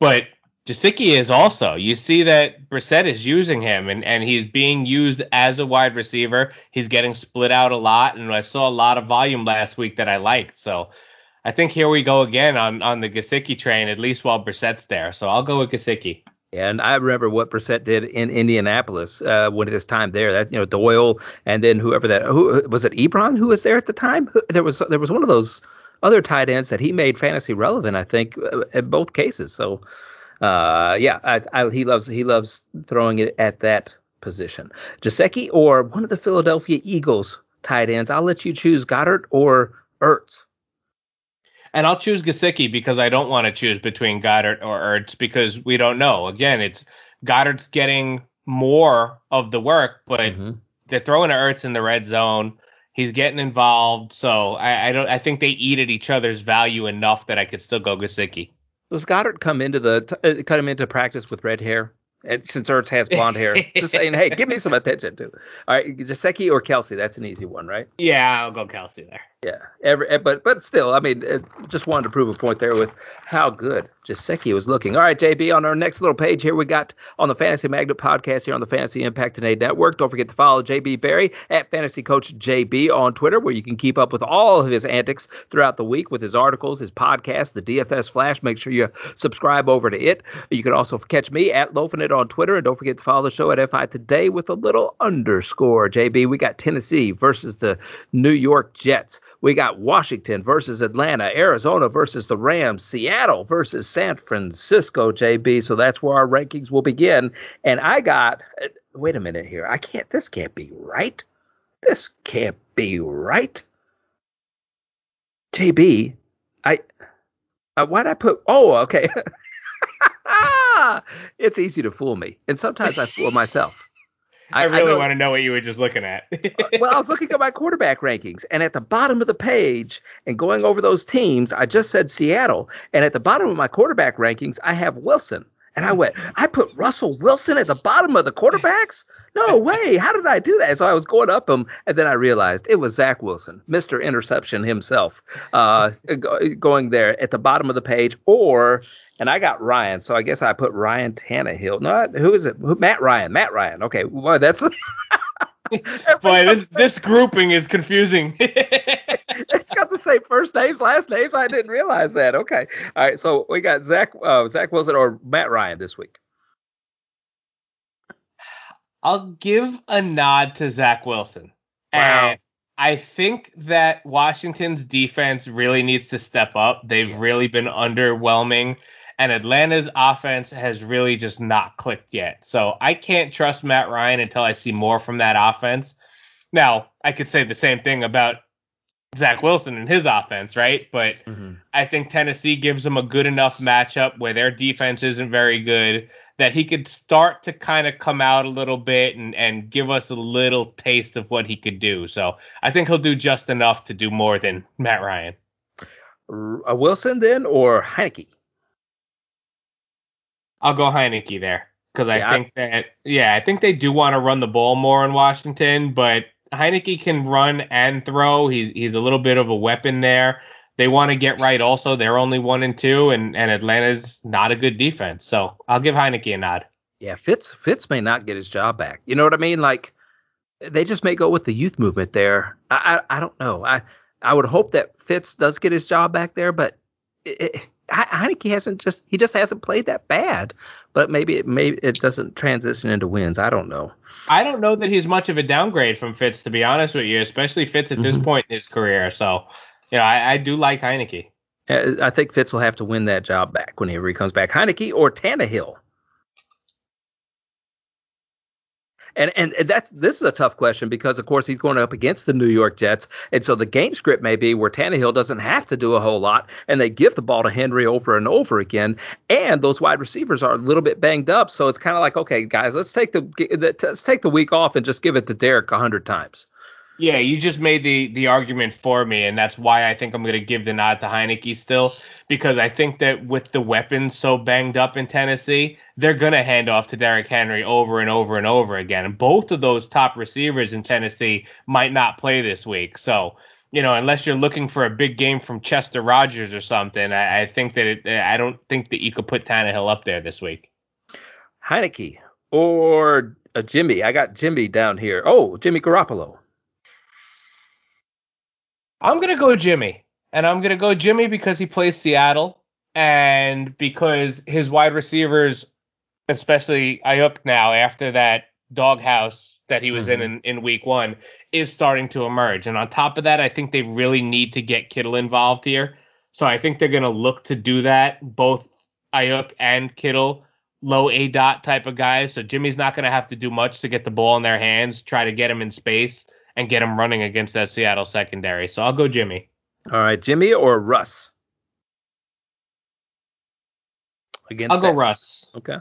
But Gesicki is also. You see that Brissett is using him, and, and he's being used as a wide receiver. He's getting split out a lot, and I saw a lot of volume last week that I liked. So I think here we go again on, on the Gesicki train, at least while Brissett's there. So I'll go with Gesicki. And I remember what Brissett did in Indianapolis uh, when his time there. That you know Doyle, and then whoever that who was it Ebron who was there at the time. There was there was one of those other tight ends that he made fantasy relevant. I think uh, in both cases. So uh, yeah, I, I, he loves he loves throwing it at that position. Gesicki or one of the Philadelphia Eagles tight ends. I'll let you choose Goedert or Ertz. And I'll choose Gesicki because I don't want to choose between Goedert or Ertz because we don't know. Again, it's Goedert's getting more of the work, but mm-hmm. they're throwing Ertz in the red zone. He's getting involved, so I, I, don't. I think they eat at each other's value enough that I could still go Gesicki. Does Goedert come into the uh, cut him into practice with red hair? And since Ertz has blonde hair, just saying, hey, give me some attention too. All right, Gesicki or Kelce? That's an easy one, right? Yeah, I'll go Kelce there. Yeah, every, eh, but but still, I mean, eh, just wanted to prove a point there with how good Gesicki was looking. All right, JB, on our next little page here, we got on the Fantasy Magnet podcast here on the Fantasy Impact Today Network. Don't forget to follow JB Berry at Fantasy Coach JB on Twitter, where you can keep up with all of his antics throughout the week with his articles, his podcast, the DFS Flash. Make sure you subscribe over to it. You can also catch me at Loafing It on Twitter, and don't forget to follow the show at FI Today with a little underscore. JB, we got Tennessee versus the New York Jets. We got Washington versus Atlanta, Arizona versus the Rams, Seattle versus San Francisco, JB. So that's where our rankings will begin. And I got, wait a minute here. I can't, this can't be right. This can't be right. JB, I, uh, why'd I put, oh, okay. it's easy to fool me. And sometimes I fool myself. I, I really I want to know what you were just looking at. Uh, well, I was looking at my quarterback rankings, and at the bottom of the page, and going over those teams, I just said Seattle, and at the bottom of my quarterback rankings, I have Wilson. And I went, I put Russell Wilson at the bottom of the quarterbacks? No way. How did I do that? So I was going up him, and then I realized it was Zach Wilson, Mr. Interception himself, uh, going there at the bottom of the page. Or, and I got Ryan, so I guess I put Ryan Tannehill. No, who is it? Matt Ryan. Matt Ryan. Okay, well, that's. Boy, this this grouping is confusing. it's got the same first names, last names. I didn't realize that. Okay, all right. So we got Zach uh, Zach Wilson or Matt Ryan this week. I'll give a nod to Zach Wilson. Wow. And I think that Washington's defense really needs to step up. They've yes. really been underwhelming, and Atlanta's offense has really just not clicked yet. So I can't trust Matt Ryan until I see more from that offense. Now, I could say the same thing about Zach Wilson and his offense, right? But mm-hmm. I think Tennessee gives them a good enough matchup where their defense isn't very good that he could start to kind of come out a little bit and, and give us a little taste of what he could do. So I think he'll do just enough to do more than Matt Ryan. A uh, Wilson then or Heinicke? I'll go Heinicke there because I think that yeah, I think they do want to run the ball more in Washington, but Heinicke can run and throw. He's he's a little bit of a weapon there. They want to get right also. They're only one and two, and, and Atlanta's not a good defense. So I'll give Heinicke a nod. Yeah, Fitz Fitz may not get his job back. You know what I mean? Like they just may go with the youth movement there. I I, I don't know. I I would hope that Fitz does get his job back there, but it, it, Heinicke hasn't just he just hasn't played that bad. But maybe it maybe it doesn't transition into wins. I don't know. I don't know that he's much of a downgrade from Fitz, to be honest with you, especially Fitz at this mm-hmm. point in his career. So, you know, I, I do like Heinicke. Uh, I think Fitz will have to win that job back whenever he comes back. Heinicke or Tannehill. And and that's this is a tough question because of course he's going up against the New York Jets, and so the game script may be where Tannehill doesn't have to do a whole lot, and they give the ball to Henry over and over again, and those wide receivers are a little bit banged up, so it's kind of like okay, guys, let's take the let's take the week off and just give it to Derrick a hundred times. Yeah, you just made the the argument for me, and that's why I think I'm going to give the nod to Heinicke still, because I think that with the weapons so banged up in Tennessee, they're going to hand off to Derrick Henry over and over and over again. And both of those top receivers in Tennessee might not play this week. So, you know, unless you're looking for a big game from Chester Rogers or something, I, I think that it, I don't think that you could put Tannehill up there this week. Heinicke or uh, Jimmy. I got Jimmy down here. Oh, Jimmy Garoppolo. I'm gonna go Jimmy, and I'm gonna go Jimmy because he plays Seattle, and because his wide receivers, especially Aiyuk now after that doghouse that he was mm-hmm. in, in in Week One, is starting to emerge. And on top of that, I think they really need to get Kittle involved here. So I think they're gonna look to do that, both Aiyuk and Kittle low A dot type of guys. So Jimmy's not going to have to do much to get the ball in their hands, try to get him in space and get him running against that Seattle secondary. So I'll go Jimmy. All right, Jimmy or Russ? Against I'll that. go Russ. Okay.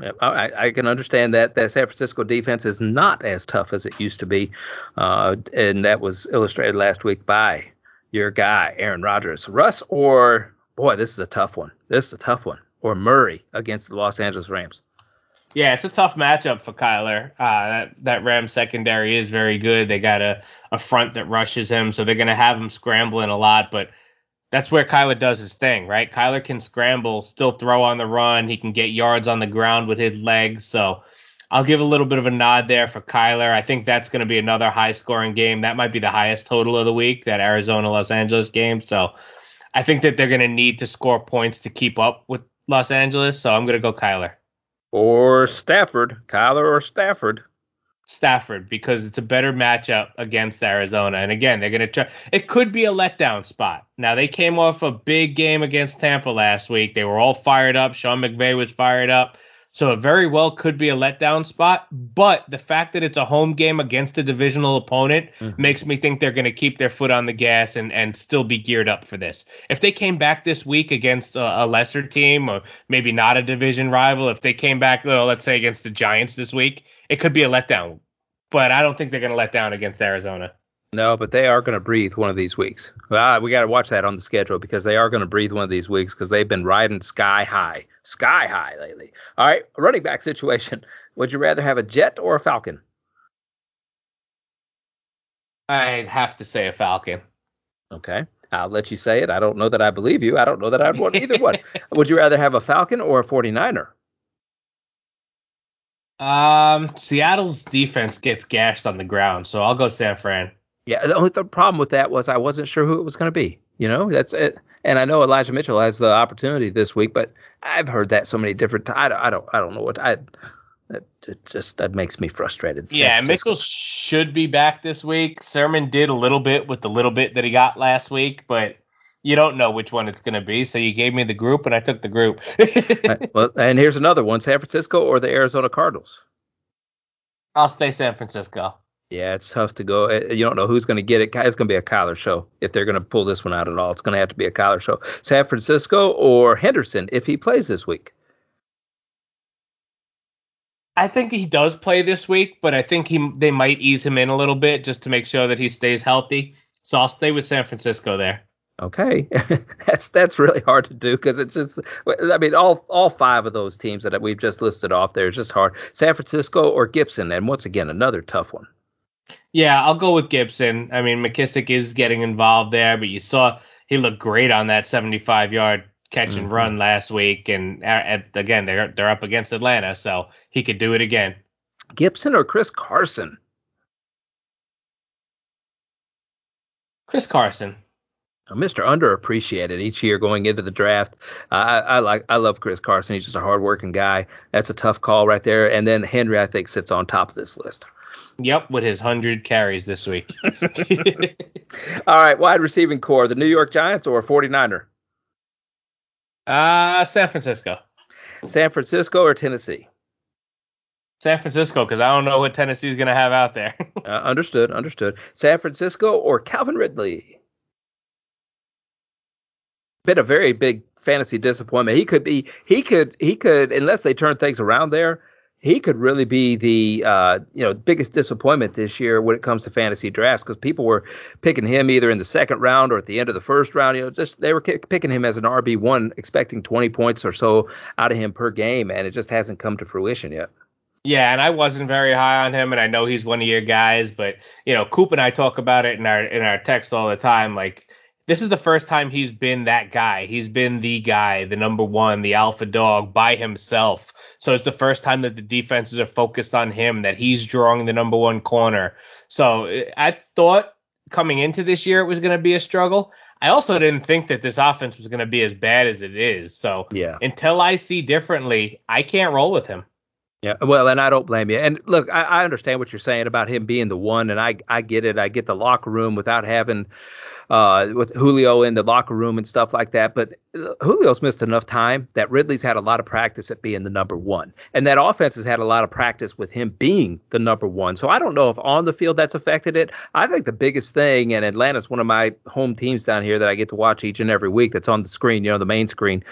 Yep, I, I, can understand that that San Francisco defense is not as tough as it used to be, uh, and that was illustrated last week by your guy Aaron Rodgers. Russ or boy, this is a tough one. This is a tough one. Or Murray against the Los Angeles Rams. Yeah, it's a tough matchup for Kyler. Uh, that that Rams secondary is very good. They got a, a front that rushes him, so they're going to have him scrambling a lot. But that's where Kyler does his thing, right? Kyler can scramble, still throw on the run. He can get yards on the ground with his legs. So I'll give a little bit of a nod there for Kyler. I think that's going to be another high scoring game. That might be the highest total of the week, that Arizona Los Angeles game. So I think that they're going to need to score points to keep up with Los Angeles. So I'm going to go Kyler or Stafford, Kyler or Stafford. Stafford because it's a better matchup against Arizona. And again, they're going to try. It could be a letdown spot. Now, they came off a big game against Tampa last week. They were all fired up. Sean McVay was fired up. So it very well could be a letdown spot. But the fact that it's a home game against a divisional opponent mm-hmm. makes me think they're going to keep their foot on the gas and, and still be geared up for this. If they came back this week against a, a lesser team or maybe not a division rival, if they came back, well, let's say against the Giants this week, it could be a letdown. But I don't think they're going to let down against Arizona. No, but they are going to breathe one of these weeks. Well, we got to watch that on the schedule because they are going to breathe one of these weeks because they've been riding sky high, sky high lately. All right, running back situation. Would you rather have a jet or a falcon? I'd have to say a falcon. Okay, I'll let you say it. I don't know that I believe you. I don't know that I'd want either one. Would you rather have a falcon or a 49er? Um, Seattle's defense gets gashed on the ground, so I'll go San Fran. Yeah, the only the problem with that was I wasn't sure who it was going to be. You know, that's it. And I know Elijah Mitchell has the opportunity this week, but I've heard that so many different times. I don't, I don't, I don't know what I. It just that makes me frustrated. Yeah, Mitchell should be back this week. Sermon did a little bit with the little bit that he got last week, but you don't know which one it's going to be. So you gave me the group, and I took the group. well, and here's another one: San Francisco or the Arizona Cardinals. I'll stay San Francisco. Yeah, it's tough to go. Eh, you don't know who's going to get it. It's going to be a Kyler show if they're going to pull this one out at all. It's going to have to be a Kyler show. San Francisco or Henderson if he plays this week. I think he does play this week, but I think he they might ease him in a little bit just to make sure that he stays healthy. So I'll stay with San Francisco there. Okay, that's that's really hard to do because it's just. I mean, all all five of those teams that we've just listed off there is just hard. San Francisco or Gibson, and once again another tough one. Yeah, I'll go with Gibson. I mean, McKissic is getting involved there, but you saw he looked great on that 75 yard catch and mm-hmm. run last week, and uh, again they're they're up against Atlanta, so he could do it again. Gibson or Chris Carson? Chris Carson. Mr. Underappreciated each year going into the draft. Uh, I, I, like I love Chris Carson. He's just a hardworking guy. That's a tough call right there. And then Henry, I think, sits on top of this list. Yep, with his hundred carries this week. All right, wide receiving core: the New York Giants or 49er? Uh, San Francisco. San Francisco or Tennessee? San Francisco, because I don't know what Tennessee's going to have out there. uh, understood, understood. San Francisco or Calvin Ridley? been a very big fantasy disappointment. He could be he could he could unless they turn things around there, he could really be the uh, you know biggest disappointment this year when it comes to fantasy drafts because people were picking him either in the second round or at the end of the first round. You know, just they were picking him as an RB one, expecting 20 points or so out of him per game, and it just hasn't come to fruition yet. Yeah, and I wasn't very high on him, and I know he's one of your guys, but you know, Coop and I talk about it in our in our text all the time, like this is the first time he's been that guy. He's been the guy, the number one, the alpha dog by himself. So it's the first time that the defenses are focused on him, that he's drawing the number one corner. So I thought coming into this year it was going to be a struggle. I also didn't think that this offense was going to be as bad as it is. So yeah. until I see differently, I can't roll with him. Yeah, well, and I don't blame you. And look, I, I understand what you're saying about him being the one, and I I get it. I get the locker room without having uh, with Julio in the locker room and stuff like that. But uh, Julio's missed enough time that Ridley's had a lot of practice at being the number one, and that offense has had a lot of practice with him being the number one. So I don't know if on the field that's affected it. I think the biggest thing, and Atlanta's one of my home teams down here that I get to watch each and every week. That's on the screen, you know, the main screen.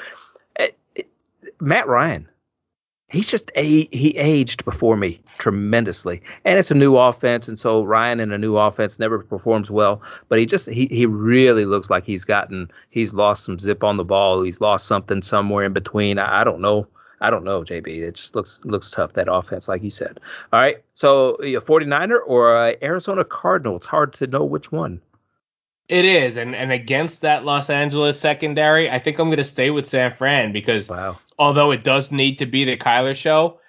It, it, Matt Ryan he's just a he aged before me tremendously. And it's a new offense and so ryan in a new offense never performs well. But he just he, he really looks like he's gotten he's lost some zip on the ball. He's lost something somewhere in between. I, I don't know. I don't know jb it just looks looks tough that offense like you said. All right. So a 49er or a arizona cardinal? It's hard to know which one. It is, and and against that Los Angeles secondary, I think I'm going to stay with San Fran because wow. Although it does need to be the Kyler show,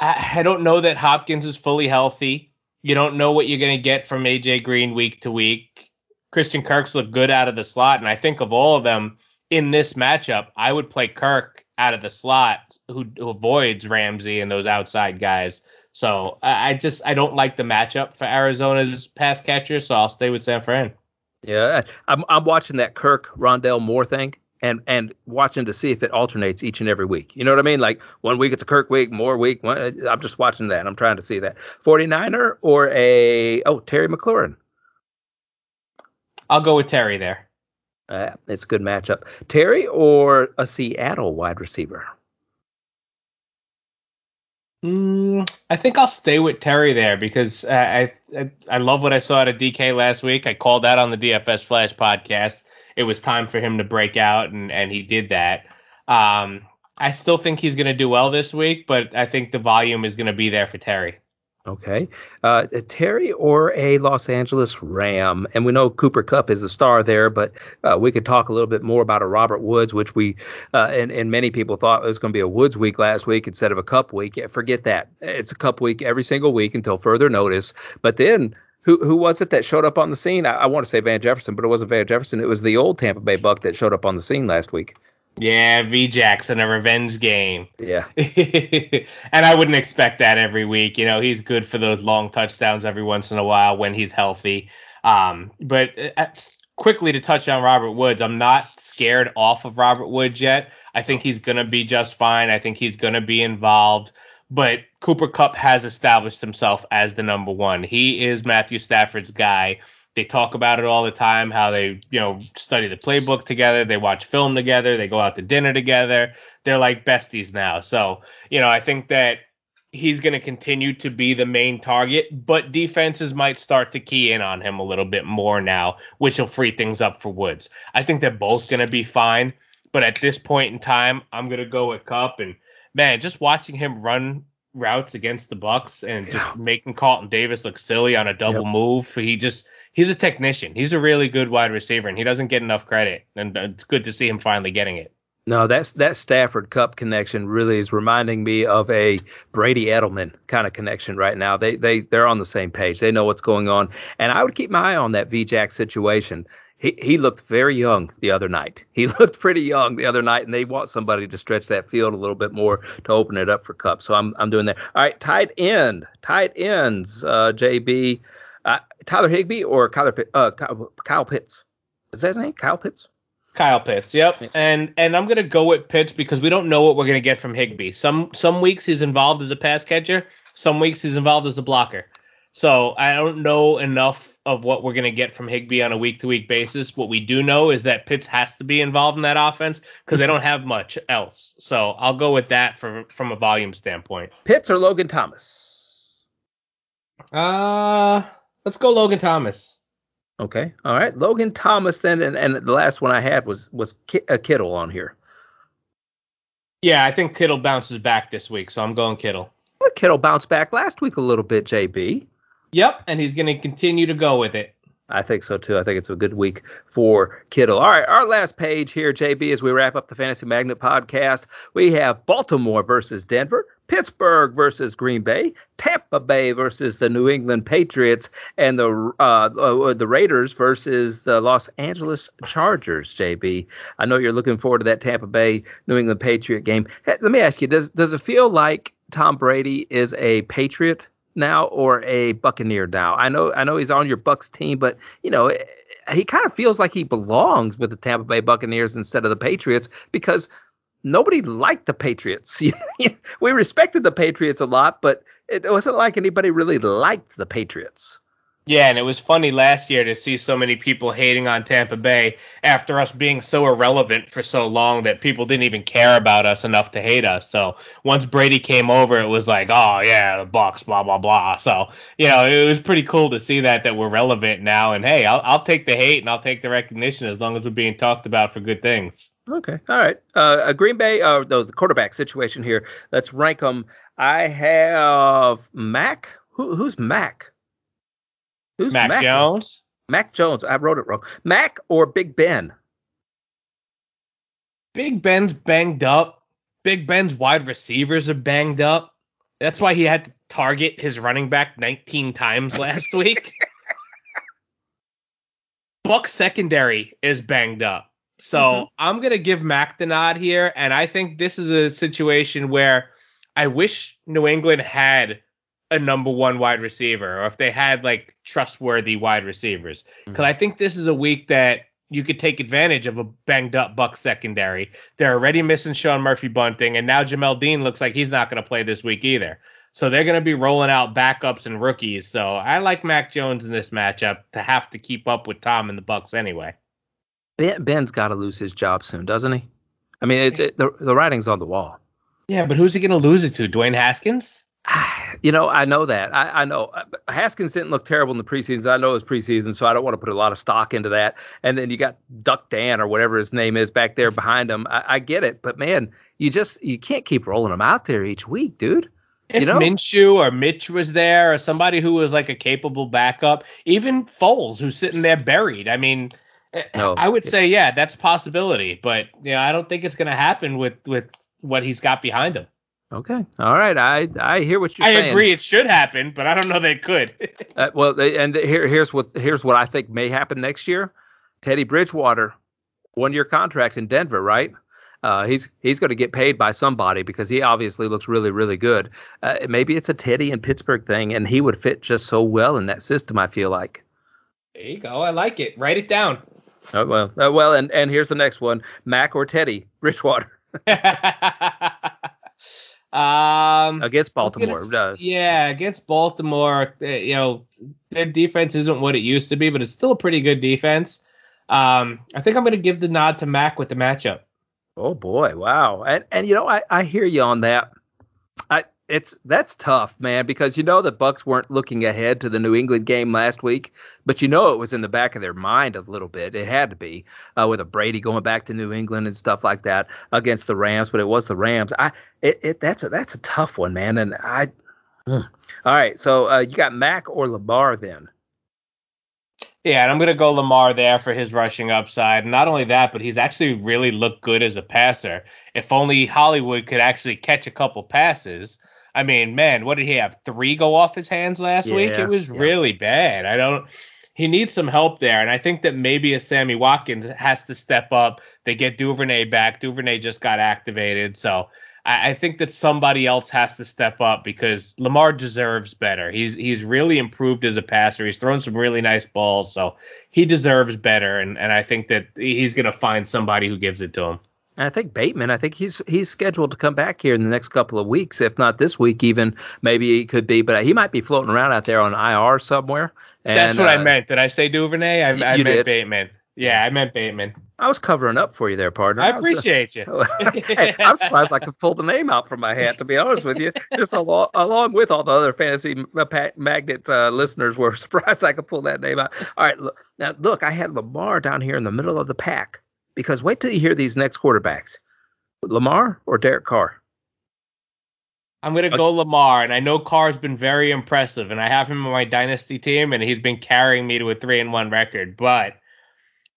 I, I don't know that Hopkins is fully healthy. You don't know what you're going to get from AJ Green week to week. Christian Kirk's look good out of the slot, and I think of all of them in this matchup, I would play Kirk out of the slot, who, who avoids Ramsey and those outside guys. So I, I just I don't like the matchup for Arizona's pass catcher, so I'll stay with San Fran. Yeah, I'm I'm watching that Kirk Rondale Moore thing and and watching to see if it alternates each and every week. You know what I mean? Like one week it's a Kirk week, Moore week. One, I'm just watching that. I'm trying to see that 49er or a oh Terry McLaurin. I'll go with Terry there. Uh, it's a good matchup. Terry or a Seattle wide receiver. Mm, I think I'll stay with Terry there because I, I I love what I saw at a DK last week. I called that on the DFS Flash podcast. It was time for him to break out, and and he did that. Um, I still think he's going to do well this week, but I think the volume is going to be there for Terry. Okay. Uh, Terry or a Los Angeles Ram. And we know Cooper Kupp is a star there, but uh, we could talk a little bit more about a Robert Woods, which we, uh, and, and many people thought it was going to be a Woods week last week instead of a Kupp week. Yeah, forget that. It's a Kupp week every single week until further notice. But then who who was it that showed up on the scene? I, I want to say Van Jefferson, but it wasn't Van Jefferson. It was the old Tampa Bay Buck that showed up on the scene last week. Yeah, V Jackson, a revenge game. Yeah. and I wouldn't expect that every week. You know, he's good for those long touchdowns every once in a while when he's healthy. Um, but uh, quickly to touch on Robert Woods, I'm not scared off of Robert Woods yet. I think he's going to be just fine. I think he's going to be involved. But Cooper Kupp has established himself as the number one. He is Matthew Stafford's guy. They talk about it all the time, how they, you know, study the playbook together, they watch film together, they go out to dinner together. They're like besties now. So, you know, I think that he's going to continue to be the main target, but defenses might start to key in on him a little bit more now, which will free things up for Woods. I think they're both going to be fine, but at this point in time, I'm going to go with Kupp and man, just watching him run routes against the Bucks and just yeah. making Carlton Davis look silly on a double yep. move. He just he's a technician. He's a really good wide receiver, and he doesn't get enough credit. And it's good to see him finally getting it. No, that's that Stafford Kupp connection really is reminding me of a Brady Edelman kind of connection right now. They they they're on the same page. They know what's going on, and I would keep my eye on that VJack situation. He he looked very young the other night. He looked pretty young the other night, and they want somebody to stretch that field a little bit more to open it up for Kupp. So I'm I'm doing that. All right, tight end, tight ends. Uh, JB, uh, Tyler Higbee or Kyle, uh, Kyle Pitts. Is that his name? Kyle Pitts. Kyle Pitts, yep. And and I'm gonna go with Pitts because we don't know what we're gonna get from Higbee. Some some weeks he's involved as a pass catcher, some weeks he's involved as a blocker. So I don't know enough of what we're gonna get from Higbee on a week to week basis. What we do know is that Pitts has to be involved in that offense because they don't have much else. So I'll go with that from from a volume standpoint. Pitts or Logan Thomas? Uh let's go Logan Thomas. Okay. All right. Logan Thomas then, and, and the last one I had was was a uh, Kittle on here. Yeah, I think Kittle bounces back this week, so I'm going Kittle. Well, Kittle bounced back last week a little bit, JB. Yep, and he's going to continue to go with it. I think so too. I think it's a good week for Kittle. All right, our last page here, JB, as we wrap up the Fantasy Magnet podcast, we have Baltimore versus Denver, Pittsburgh versus Green Bay, Tampa Bay versus the New England Patriots, and the uh, uh, the Raiders versus the Los Angeles Chargers. JB, I know you're looking forward to that Tampa Bay New England Patriot game. Let me ask you: Does does it feel like Tom Brady is a Patriot? Now or a Buccaneer now? I know I know he's on your Bucks team, but you know eh, he kind of feels like he belongs with the Tampa Bay Buccaneers instead of the Patriots because nobody liked the Patriots. we respected the Patriots a lot, but it wasn't like anybody really liked the Patriots. Yeah, and it was funny last year to see so many people hating on Tampa Bay after us being so irrelevant for so long that people didn't even care about us enough to hate us. So once Brady came over, it was like, oh yeah, the Bucks, blah blah blah. So you know, it was pretty cool to see that that we're relevant now. And hey, I'll I'll take the hate and I'll take the recognition as long as we're being talked about for good things. Okay, all right. Uh, Green Bay, uh, the, the quarterback situation here. Let's rank them. I have Mac. Who, who's Mac? Who's Mac, Mac Jones? Mac Jones. I wrote it wrong. Mac or Big Ben? Big Ben's banged up. Big Ben's wide receivers are banged up. That's why he had to target his running back 19 times last week. Buck secondary is banged up. So mm-hmm. I'm gonna give Mac the nod here, and I think this is a situation where I wish New England had a number one wide receiver or if they had like trustworthy wide receivers. Because mm-hmm. I think this is a week that you could take advantage of a banged up Buck secondary. They're already missing Sean Murphy Bunting, and now Jamel Dean looks like he's not going to play this week either. So they're going to be rolling out backups and rookies. So I like Mac Jones in this matchup to have to keep up with Tom and the Bucks anyway. Ben, Ben's got to lose his job soon, doesn't he? I mean, it, it, the the writing's on the wall. Yeah, but who's he going to lose it to? Dwayne Haskins? You know, I know that. I, I know Haskins didn't look terrible in the preseason. I know it was preseason, so I don't want to put a lot of stock into that. And then you got Duck Dan or whatever his name is back there behind him. I, I get it, but man, you just you can't keep rolling them out there each week, dude. If you know? Minshew or Mitch was there, or somebody who was like a capable backup, even Foles, who's sitting there buried. I mean, eh, no, I would say yeah, that's a possibility, but you know, I don't think it's going to happen with with what he's got behind him. Okay. All right. I I hear what you're I saying. I agree it should happen, but I don't know they could. uh, well, and here here's what here's what I think may happen next year. Teddy Bridgewater, one year contract in Denver, right? Uh, he's he's going to get paid by somebody because he obviously looks really really good. Uh, maybe it's a Teddy and Pittsburgh thing, and he would fit just so well in that system. I feel like. There you go. I like it. Write it down. Oh, well, uh, well, and and here's the next one: Mac or Teddy Bridgewater. Um, against Baltimore. Gonna, yeah, against Baltimore, uh, you know, their defense isn't what it used to be, but it's still a pretty good defense. Um, I think I'm going to give the nod to Mac with the matchup. Oh boy, wow! And and you know, I I hear you on that. I it's that's tough, man, because you know the Bucks weren't looking ahead to the New England game last week, but you know it was in the back of their mind a little bit. It had to be uh, with a Brady going back to New England and stuff like that against the Rams, but it was the Rams. I it, it that's a that's a tough one, man, and I. Mm. All right, so uh, you got Mac or Lamar then. Yeah, and I'm going to go Lamar there for his rushing upside. Not only that, but he's actually really looked good as a passer. If only Hollywood could actually catch a couple passes. I mean, man, what did he have? Three go off his hands last Yeah, week? It was yeah. really bad. I don't. He needs some help there, and I think that maybe a Sammy Watkins has to step up. They get Duvernay back. Duvernay just got activated, so I, I think that somebody else has to step up because Lamar deserves better. He's he's really improved as a passer. He's thrown some really nice balls, so he deserves better. And and I think that he's gonna find somebody who gives it to him. And I think Bateman, I think he's he's scheduled to come back here in the next couple of weeks, if not this week even. Maybe he could be, but he might be floating around out there on IR somewhere. And, That's what I uh, meant. Did I say Duvernay? I, you meant did. Bateman. Yeah, I meant Bateman. I was covering up for you there, partner. I was- appreciate you. hey, I'm surprised I could pull the name out from my hat. To be honest with you, just along, along with all the other fantasy magnet uh, listeners were surprised I could pull that name out. All right, look, now look, I had Lamar down here in the middle of the pack because wait till you hear these next quarterbacks: Lamar or Derek Carr. I'm gonna go Lamar, and I know Carr's been very impressive, and I have him on my dynasty team, and he's been carrying me to a three and one record. But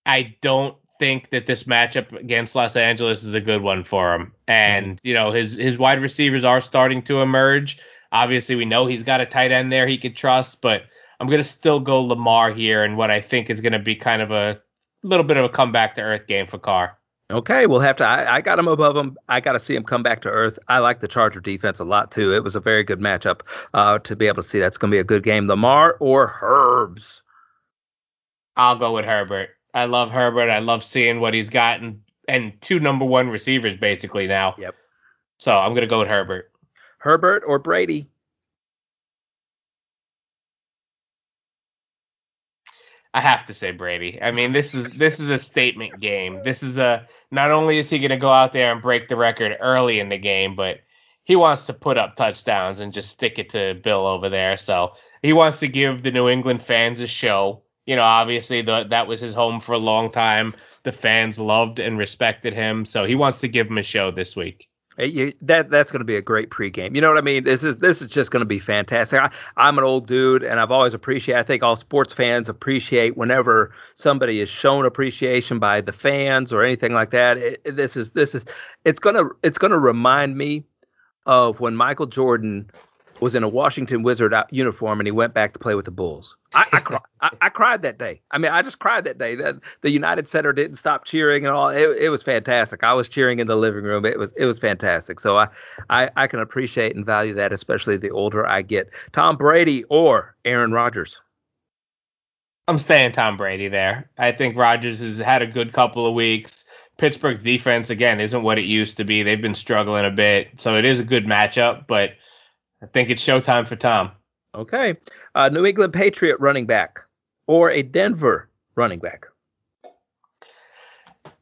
I don't think that this matchup against Los Angeles is a good one for him. And you know his his wide receivers are starting to emerge. Obviously, we know he's got a tight end there he could trust, but I'm gonna still go Lamar here, and what I think is gonna be kind of a little bit of a comeback to earth game for Carr. Okay, we'll have to. I, I got him above him. I got to see him come back to earth. I like the Charger defense a lot too. It was a very good matchup uh, to be able to see. That's going to be a good game. Lamar or Herbs. I'll go with Herbert. I love Herbert. I love seeing what he's gotten and two number one receivers basically now. Yep. So I'm gonna go with Herbert. Herbert or Brady. I have to say Brady. I mean, this is this is a statement game. This is a not only is he gonna go out there and break the record early in the game, but he wants to put up touchdowns and just stick it to Bill over there. So he wants to give the New England fans a show. You know, obviously the, that was his home for a long time. The fans loved and respected him, so he wants to give him a show this week. Hey, you, that that's going to be a great pregame. You know what I mean? This is this is just going to be fantastic. I, I'm an old dude, and I've always appreciated. I think all sports fans appreciate whenever somebody is shown appreciation by the fans or anything like that. It- this is this is it's gonna it's gonna remind me of when Michael Jordan was in a Washington Wizard uniform and he went back to play with the Bulls. I, I, I, I cried that day. I mean, I just cried that day. The, the United Center didn't stop cheering and all. It, it was fantastic. I was cheering in the living room. It was it was fantastic. So I, I I can appreciate and value that, especially the older I get. Tom Brady or Aaron Rodgers. I'm staying Tom Brady there. I think Rodgers has had a good couple of weeks. Pittsburgh's defense again isn't what it used to be. They've been struggling a bit, so it is a good matchup. But I think it's showtime for Tom. Okay, uh, New England Patriot running back or a Denver running back.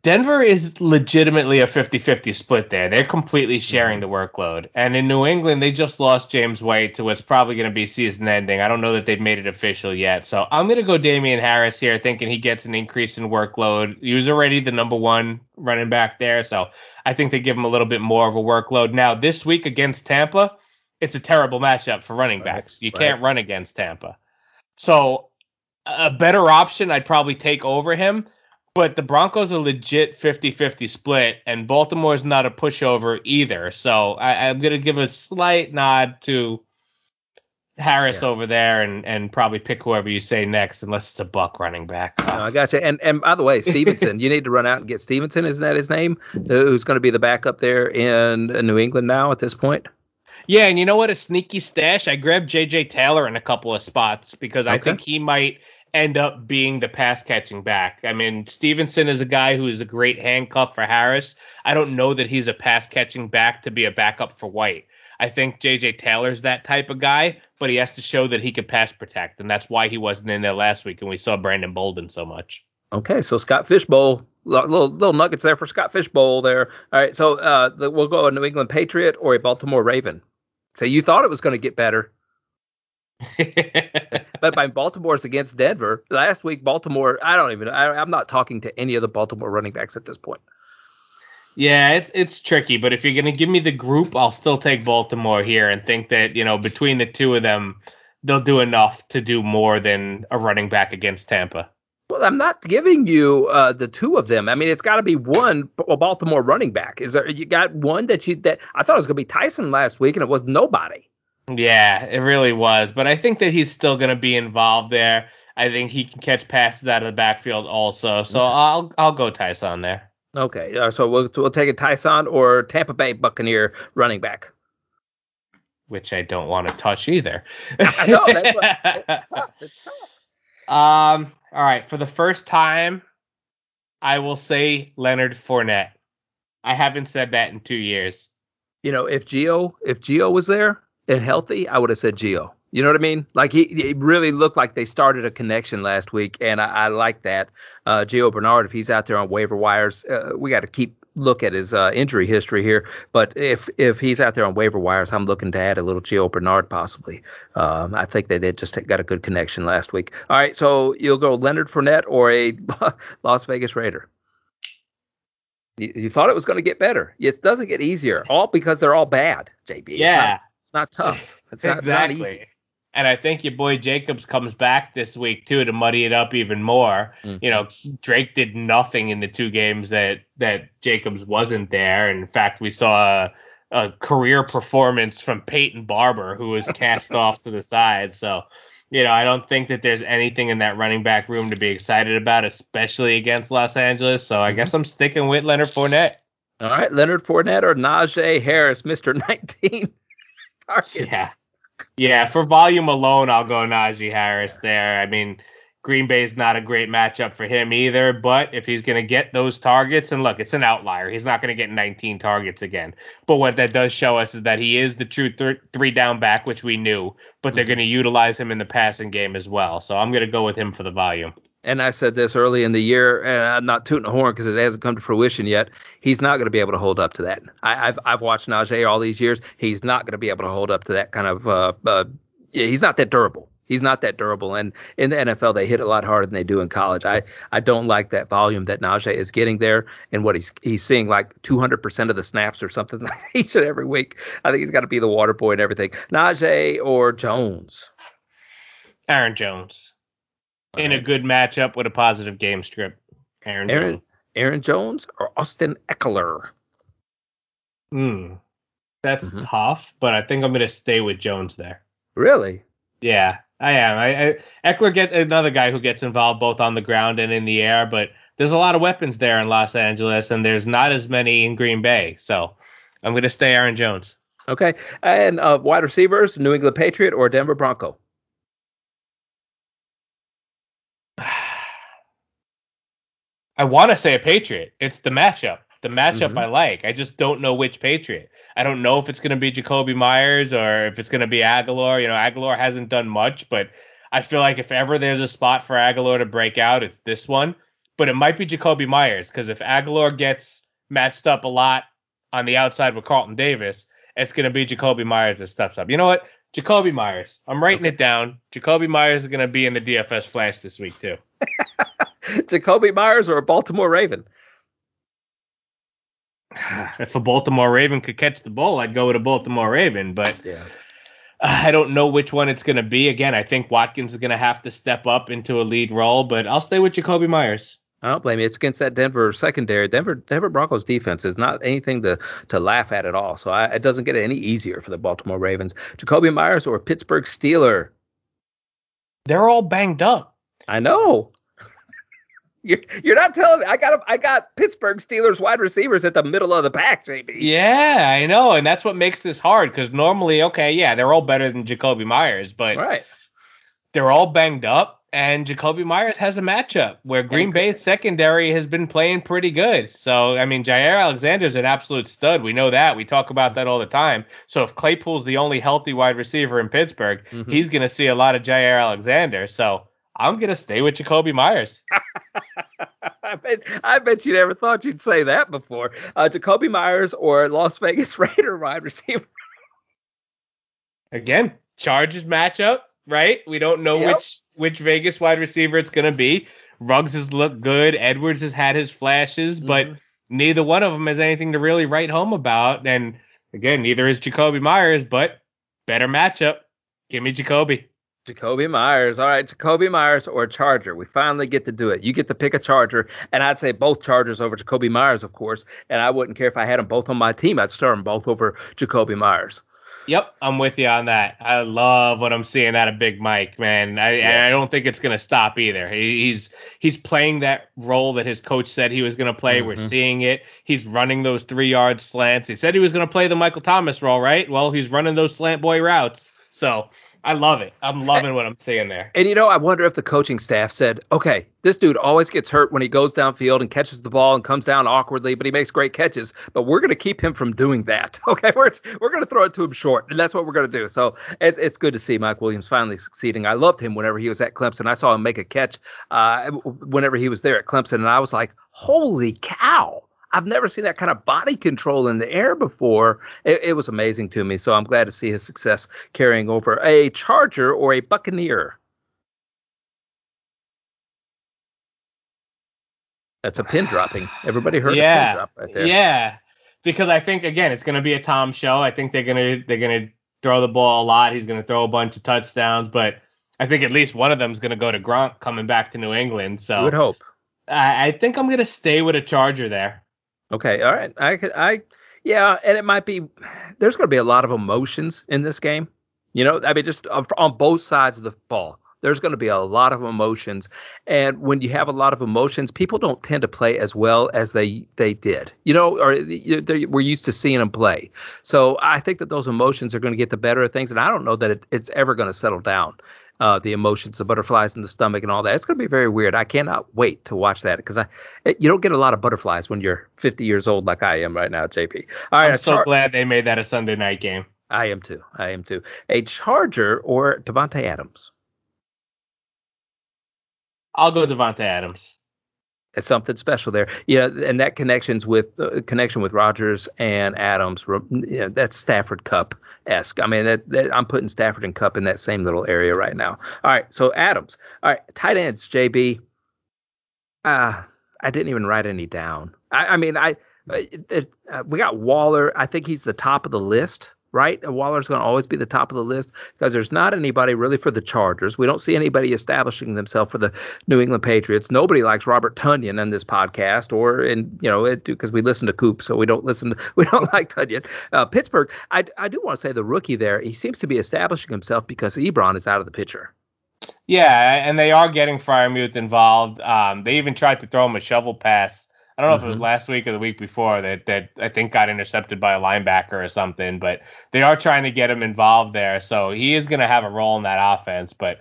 Denver is legitimately a 50-50 split there. They're completely sharing the workload. And in New England, they just lost James White to what's probably going to be season ending. I don't know that they've made it official yet. So I'm going to go Damien Harris here, thinking he gets an increase in workload. He was already the number one running back there. So I think they give him a little bit more of a workload. Now, this week against Tampa, it's a terrible matchup for running Right, backs. You right. can't run against Tampa. So a better option I'd probably take over him. But the Broncos are a legit 50-50 split, and Baltimore's not a pushover either. So I, I'm gonna give a slight nod to Harris Yeah. over there, and and probably pick whoever you say next, unless it's a Buck running back. No, I got you. And and by the way, Stevenson, you need to run out and get Stevenson. Isn't that his name? Who's going to be the backup there in New England now at this point? Yeah, and you know what? A sneaky stash. I grabbed J.J. Taylor in a couple of spots because I think he might end up being the pass catching back. I mean, Stevenson is a guy who is a great handcuff for Harris. I don't know that he's a pass catching back to be a backup for White. I think J.J. Taylor's that type of guy, but he has to show that he can pass protect, and that's why he wasn't in there last week, and we saw Brandon Bolden so much. Okay, so Scott Fishbowl, little little nuggets there for Scott Fishbowl there. All right, so uh, the, we'll go a New England Patriot or a Baltimore Raven. So you thought it was going to get better. but by Baltimore's against Denver last week, Baltimore. I don't even. I, I'm not talking to any of the Baltimore running backs at this point. Yeah, it's it's tricky, but if you're gonna give me the group, I'll still take Baltimore here and think that you know between the two of them, they'll do enough to do more than a running back against Tampa. Well, I'm not giving you uh, the two of them. I mean, it's got to be one Baltimore running back. Is there? You got one that you that I thought it was gonna be Tyson last week, and it was nobody. Yeah, it really was. But I think that he's still going to be involved there. I think he can catch passes out of the backfield also. So I'll I'll go Tyson there. Okay, uh, so we'll we'll take a Tyson or Tampa Bay Buccaneer running back. Which I don't want to touch either. I know that's what, it's tough. It's tough. Um. All right. For the first time, I will say Leonard Fournette. I haven't said that in two years. You know, if Gio if Gio was there, and healthy, I would have said Gio. You know what I mean? Like he, he really looked like they started a connection last week, and I, I like that. Uh, Gio Bernard, if he's out there on waiver wires, uh, we got to keep look at his uh, injury history here. But if if he's out there on waiver wires, I'm looking to add a little Gio Bernard possibly. Um, I think they did just got a good connection last week. All right, so you'll go Leonard Fournette or a Las Vegas Raider. You, you thought it was going to get better. It doesn't get easier, all because they're all bad. JB. Yeah. It's not tough. It's not, exactly. Not easy. And I think your boy Jacobs comes back this week too to muddy it up even more. Mm-hmm. You know, Drake did nothing in the two games that that Jacobs wasn't there. In fact, we saw a, a career performance from Peyton Barber, who was cast off to the side. So, you know, I don't think that there's anything in that running back room to be excited about, especially against Los Angeles. So I mm-hmm. guess I'm sticking with Leonard Fournette. All right, Leonard Fournette or Najee Harris, Mister 19 target. Yeah. Yeah, for volume alone, I'll go Najee Harris there. I mean, Green Bay's not a great matchup for him either, but if he's going to get those targets, and look, it's an outlier. He's not going to get 19 targets again. But what that does show us is that he is the true th- three down back, which we knew, but they're mm-hmm. going to utilize him in the passing game as well. So I'm going to go with him for the volume and I said this early in the year, and I'm not tooting a horn because it hasn't come to fruition yet. He's not going to be able to hold up to that. I, have I've watched Najee all these years. He's not going to be able to hold up to that kind of. Uh, uh, he's not that durable. He's not that durable, and in the NFL they hit a lot harder than they do in college. I, I don't like that volume that Najee is getting there, and what he's he's seeing like 200% of the snaps or something each and every week. I think he's got to be the water boy and everything. Najee or Jones. Aaron Jones in a good matchup with a positive game script. Aaron, Aaron Jones. Aaron Jones or Austin Ekeler. Hmm. That's mm-hmm. tough, but I think I'm going to stay with Jones there. Really? Yeah, I am. I, I Ekeler get another guy who gets involved both on the ground and in the air, but there's a lot of weapons there in Los Angeles, and there's not as many in Green Bay. So I'm going to stay Aaron Jones. Okay, and uh, wide receivers: New England Patriot or Denver Bronco? I want to say a Patriot. It's the matchup. The matchup mm-hmm. I like. I just don't know which Patriot. I don't know if it's going to be Jakobi Meyers or if it's going to be Agholor. You know, Agholor hasn't done much, but I feel like if ever there's a spot for Agholor to break out, it's this one. But it might be Jakobi Meyers because if Agholor gets matched up a lot on the outside with Carlton Davis, it's going to be Jakobi Meyers that steps up. You know what? Jakobi Meyers. I'm writing okay. it down. Jakobi Meyers is going to be in the DFS flash this week too. Jakobi Meyers or a Baltimore Raven? If a Baltimore Raven could catch the ball, I'd go with a Baltimore Raven, but yeah. I don't know which one it's going to be. Again, I think Watkins is going to have to step up into a lead role, but I'll stay with Jakobi Meyers. I don't blame you. It's against that Denver secondary. Denver Denver Broncos defense is not anything to to laugh at at all. So I, it doesn't get any easier for the Baltimore Ravens. Jakobi Meyers or Pittsburgh Steeler? They're all banged up. I know. You're, you're not telling me I got I got Pittsburgh Steelers wide receivers at the middle of the pack, JB. Yeah, I know, and that's what makes this hard because normally, okay, yeah, they're all better than Jakobi Meyers, but right. they're all banged up, and Jakobi Meyers has a matchup where Green Bay's secondary has been playing pretty good. So I mean, Jaire Alexander's an absolute stud. We know that. We talk about that all the time. So if Claypool's the only healthy wide receiver in Pittsburgh, mm-hmm. he's going to see a lot of Jaire Alexander. So I'm gonna stay with Jakobi Meyers. I bet I bet you never thought you'd say that before. Uh, Jakobi Meyers or Las Vegas Raider wide receiver. Again, Chargers matchup, right? We don't know Yep. which which Vegas wide receiver it's gonna be. Ruggs has looked good. Edwards has had his flashes, but Mhm. neither one of them has anything to really write home about. And again, neither is Jakobi Meyers, but better matchup. Give me Jakobi. Jakobi Meyers. All right, Jakobi Meyers or Charger. We finally get to do it. You get to pick a Charger, and I'd say both Chargers over Jakobi Meyers, of course. And I wouldn't care if I had them both on my team. I'd start them both over Jakobi Meyers. Yep, I'm with you on that. I love what I'm seeing out of Big Mike, man. I Yeah. and I don't think it's gonna stop either. He, he's he's playing that role that his coach said he was gonna play. We're Mhm. seeing it. He's running those three yard slants. He said he was gonna play the Michael Thomas role, right? Well, he's running those slant boy routes. So I love it. I'm loving what I'm seeing there. And you know, I wonder if the coaching staff said, okay, this dude always gets hurt when he goes downfield and catches the ball and comes down awkwardly, but he makes great catches. But we're going to keep him from doing that. Okay, we're we're going to throw it to him short, and that's what we're going to do. So it's it's good to see Mike Williams finally succeeding. I loved him whenever he was at Clemson. I saw him make a catch uh, whenever he was there at Clemson, and I was like, holy cow! I've never seen that kind of body control in the air before. It, it was amazing to me. So I'm glad to see his success carrying over. A Charger or a Buccaneer? That's a pin dropping. Everybody heard a pin drop right there. yeah. Because I think again, it's gonna be a Tom show. I think they're gonna they're gonna throw the ball a lot. He's gonna throw a bunch of touchdowns, but I think at least one of them's gonna go to Gronk coming back to New England. You So would hope. I, I think I'm gonna stay with a Charger there. Okay, all right. I could, I, yeah, and it might be. There's going to be a lot of emotions in this game. You know, I mean, just uh, on, on both sides of the ball. There's going to be a lot of emotions, and when you have a lot of emotions, people don't tend to play as well as they they did. You know, or they- we're used to seeing them play. So I think that those emotions are going to get the better of things, and I don't know that it, it's ever going to settle down. Uh, the emotions, the butterflies in the stomach, and all that. It's going to be very weird. I cannot wait to watch that because I, it, you don't get a lot of butterflies when you're 50 years old like I am right now, JP. All right, I'm so char- glad they made that a Sunday night game. I am too. I am too. A Charger or Davante Adams. I'll go Davante Adams. Something special there. Yeah, and that connections with uh, connection with Rodgers and Adams. You know, that's Stafford Kupp esque. I mean, that, that I'm putting Stafford and Kupp in that same little area right now. All right, so Adams. All right, tight ends, JB. Uh, I didn't even write any down. I, I mean, I it, uh, we got Waller. I think he's the top of the list, right? Waller's going to always be the top of the list because there's not anybody really for the Chargers. We don't see anybody establishing themselves for the New England Patriots. Nobody likes Robert Tonyan in this podcast, or in you know, because we listen to Coop, so we don't listen. To, we don't like Tunyon. Uh, Pittsburgh. I I do want to say the rookie there. He seems to be establishing himself because Ebron is out of the picture. Yeah, and they are getting Freiermuth involved. Um, they even tried to throw him a shovel pass. I don't know if it was Mhm. last week or the week before that that I think got intercepted by a linebacker or something. But they are trying to get him involved there, so he is going to have a role in that offense. But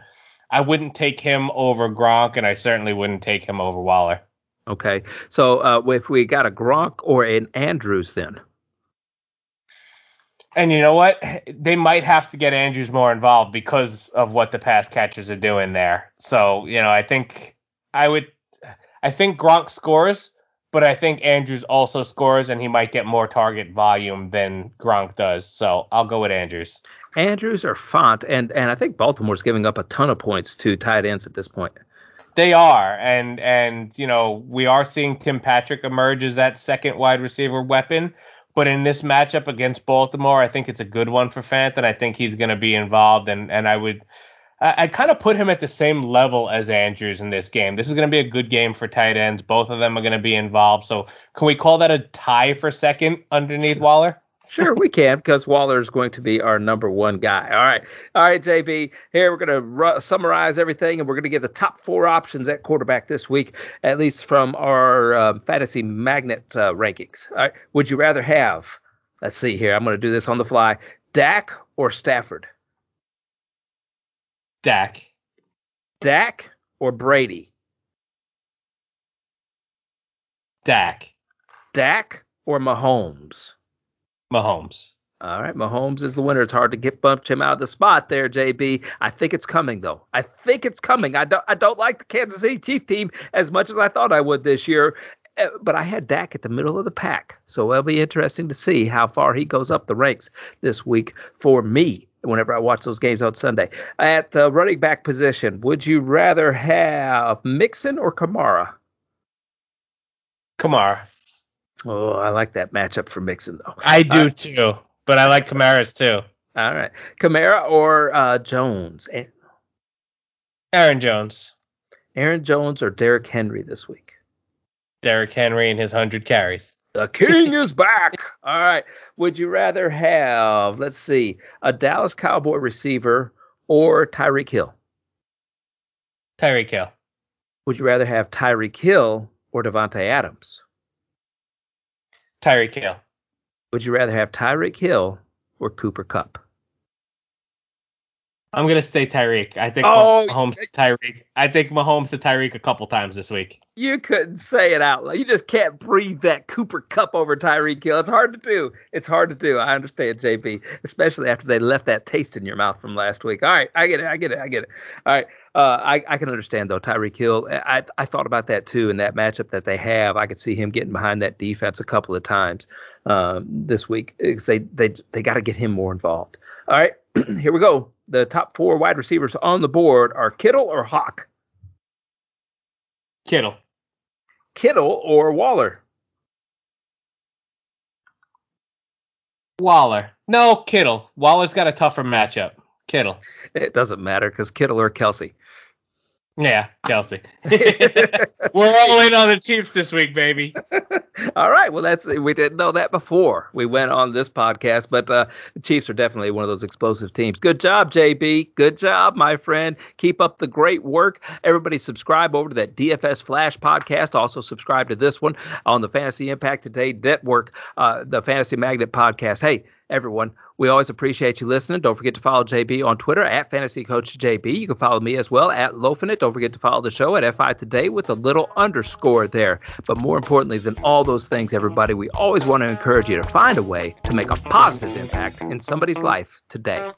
I wouldn't take him over Gronk, and I certainly wouldn't take him over Waller. Okay, so uh, if we got a Gronk or an Andrews, then And you know what? They might have to get Andrews more involved because of what the pass catchers are doing there. So, you know, I think I would I think Gronk scores, but I think Andrews also scores and he might get more target volume than Gronk does. So, I'll go with Andrews. Andrews or Fant, and and I think Baltimore's giving up a ton of points to tight ends at this point. They are and and you know, we are seeing Tim Patrick emerge as that second wide receiver weapon. But in this matchup against Baltimore, I think it's a good one for Fant, and I think he's going to be involved. And and I would, I, I kind of put him at the same level as Andrews in this game. This is going to be a good game for tight ends. Both of them are going to be involved. So can we call that a tie for second underneath Waller? Sure, we can because Waller is going to be our number one guy. All right, all right, JB. Here we're going to ru- summarize everything, and we're going to get the top four options at quarterback this week, at least from our uh, fantasy magnet uh, rankings. All right, would you rather have? Let's see here. I'm going to do this on the fly. Dak or Stafford? Dak. Dak or Brady? Dak. Dak or Mahomes? Mahomes. All right, Mahomes is the winner. It's hard to get bumped him out of the spot there, JB. I think it's coming though. I think it's coming. I don't. I don't like the Kansas City Chief team as much as I thought I would this year, uh, but I had Dak at the middle of the pack, so it'll be interesting to see how far he goes up the ranks this week for me. Whenever I watch those games on Sunday. At the running back position, would you rather have Mixon or Kamara? Kamara. Oh, I like that matchup for Mixon though. I do Uh, too, but I like Kamara's too. All right, Kamara or uh, Jones? Aaron Jones, Aaron Jones or Derrick Henry this week? Derrick Henry, and his hundred carries. The king is back. All right. Would you rather have, let's see, a Dallas Cowboy receiver or Tyreek Hill? Tyreek Hill. Would you rather have Tyreek Hill or Davante Adams? Tyreek Hill. Would you rather have Tyreek Hill or Cooper Kupp? I'm gonna stay Tyreek. I think Oh, Mahomes to Tyreek. I think Mahomes to Tyreek a couple times this week. You couldn't say it out loud. You just can't breathe that Cooper Kupp over Tyreek Hill. It's hard to do. It's hard to do. I understand, JB, especially after they left that taste in your mouth from last week. All right, I get it. I get it. I get it. All right, uh, I I can understand though. Tyreek Hill. I I thought about that too in that matchup that they have. I could see him getting behind that defense a couple of times um, this week because they they they got to get him more involved. All right, here we go. The top four wide receivers on the board are Kittle or Hawk. Kittle. Kittle or Waller. Waller. No, Kittle. Waller's got a tougher matchup. Kittle. It doesn't matter because Kittle or Kelce. Yeah, Kelce. We're all in on the Chiefs this week, baby. All right. Well, that's we didn't know that before we went on this podcast, but uh, the Chiefs are definitely one of those explosive teams. Good job, JB. Good job, my friend. Keep up the great work. Everybody, subscribe over to that DFS Flash podcast. Also, subscribe to this one on the Fantasy Impact Today Network, uh, the Fantasy Magnet podcast. Hey, everyone. We always appreciate you listening. Don't forget to follow JB on Twitter at Fantasy Coach JB. You can follow me as well at Lofinit. Don't forget to follow the show at FI Today with a little underscore there. But more importantly than all those things, everybody, we always want to encourage you to find a way to make a positive impact in somebody's life today.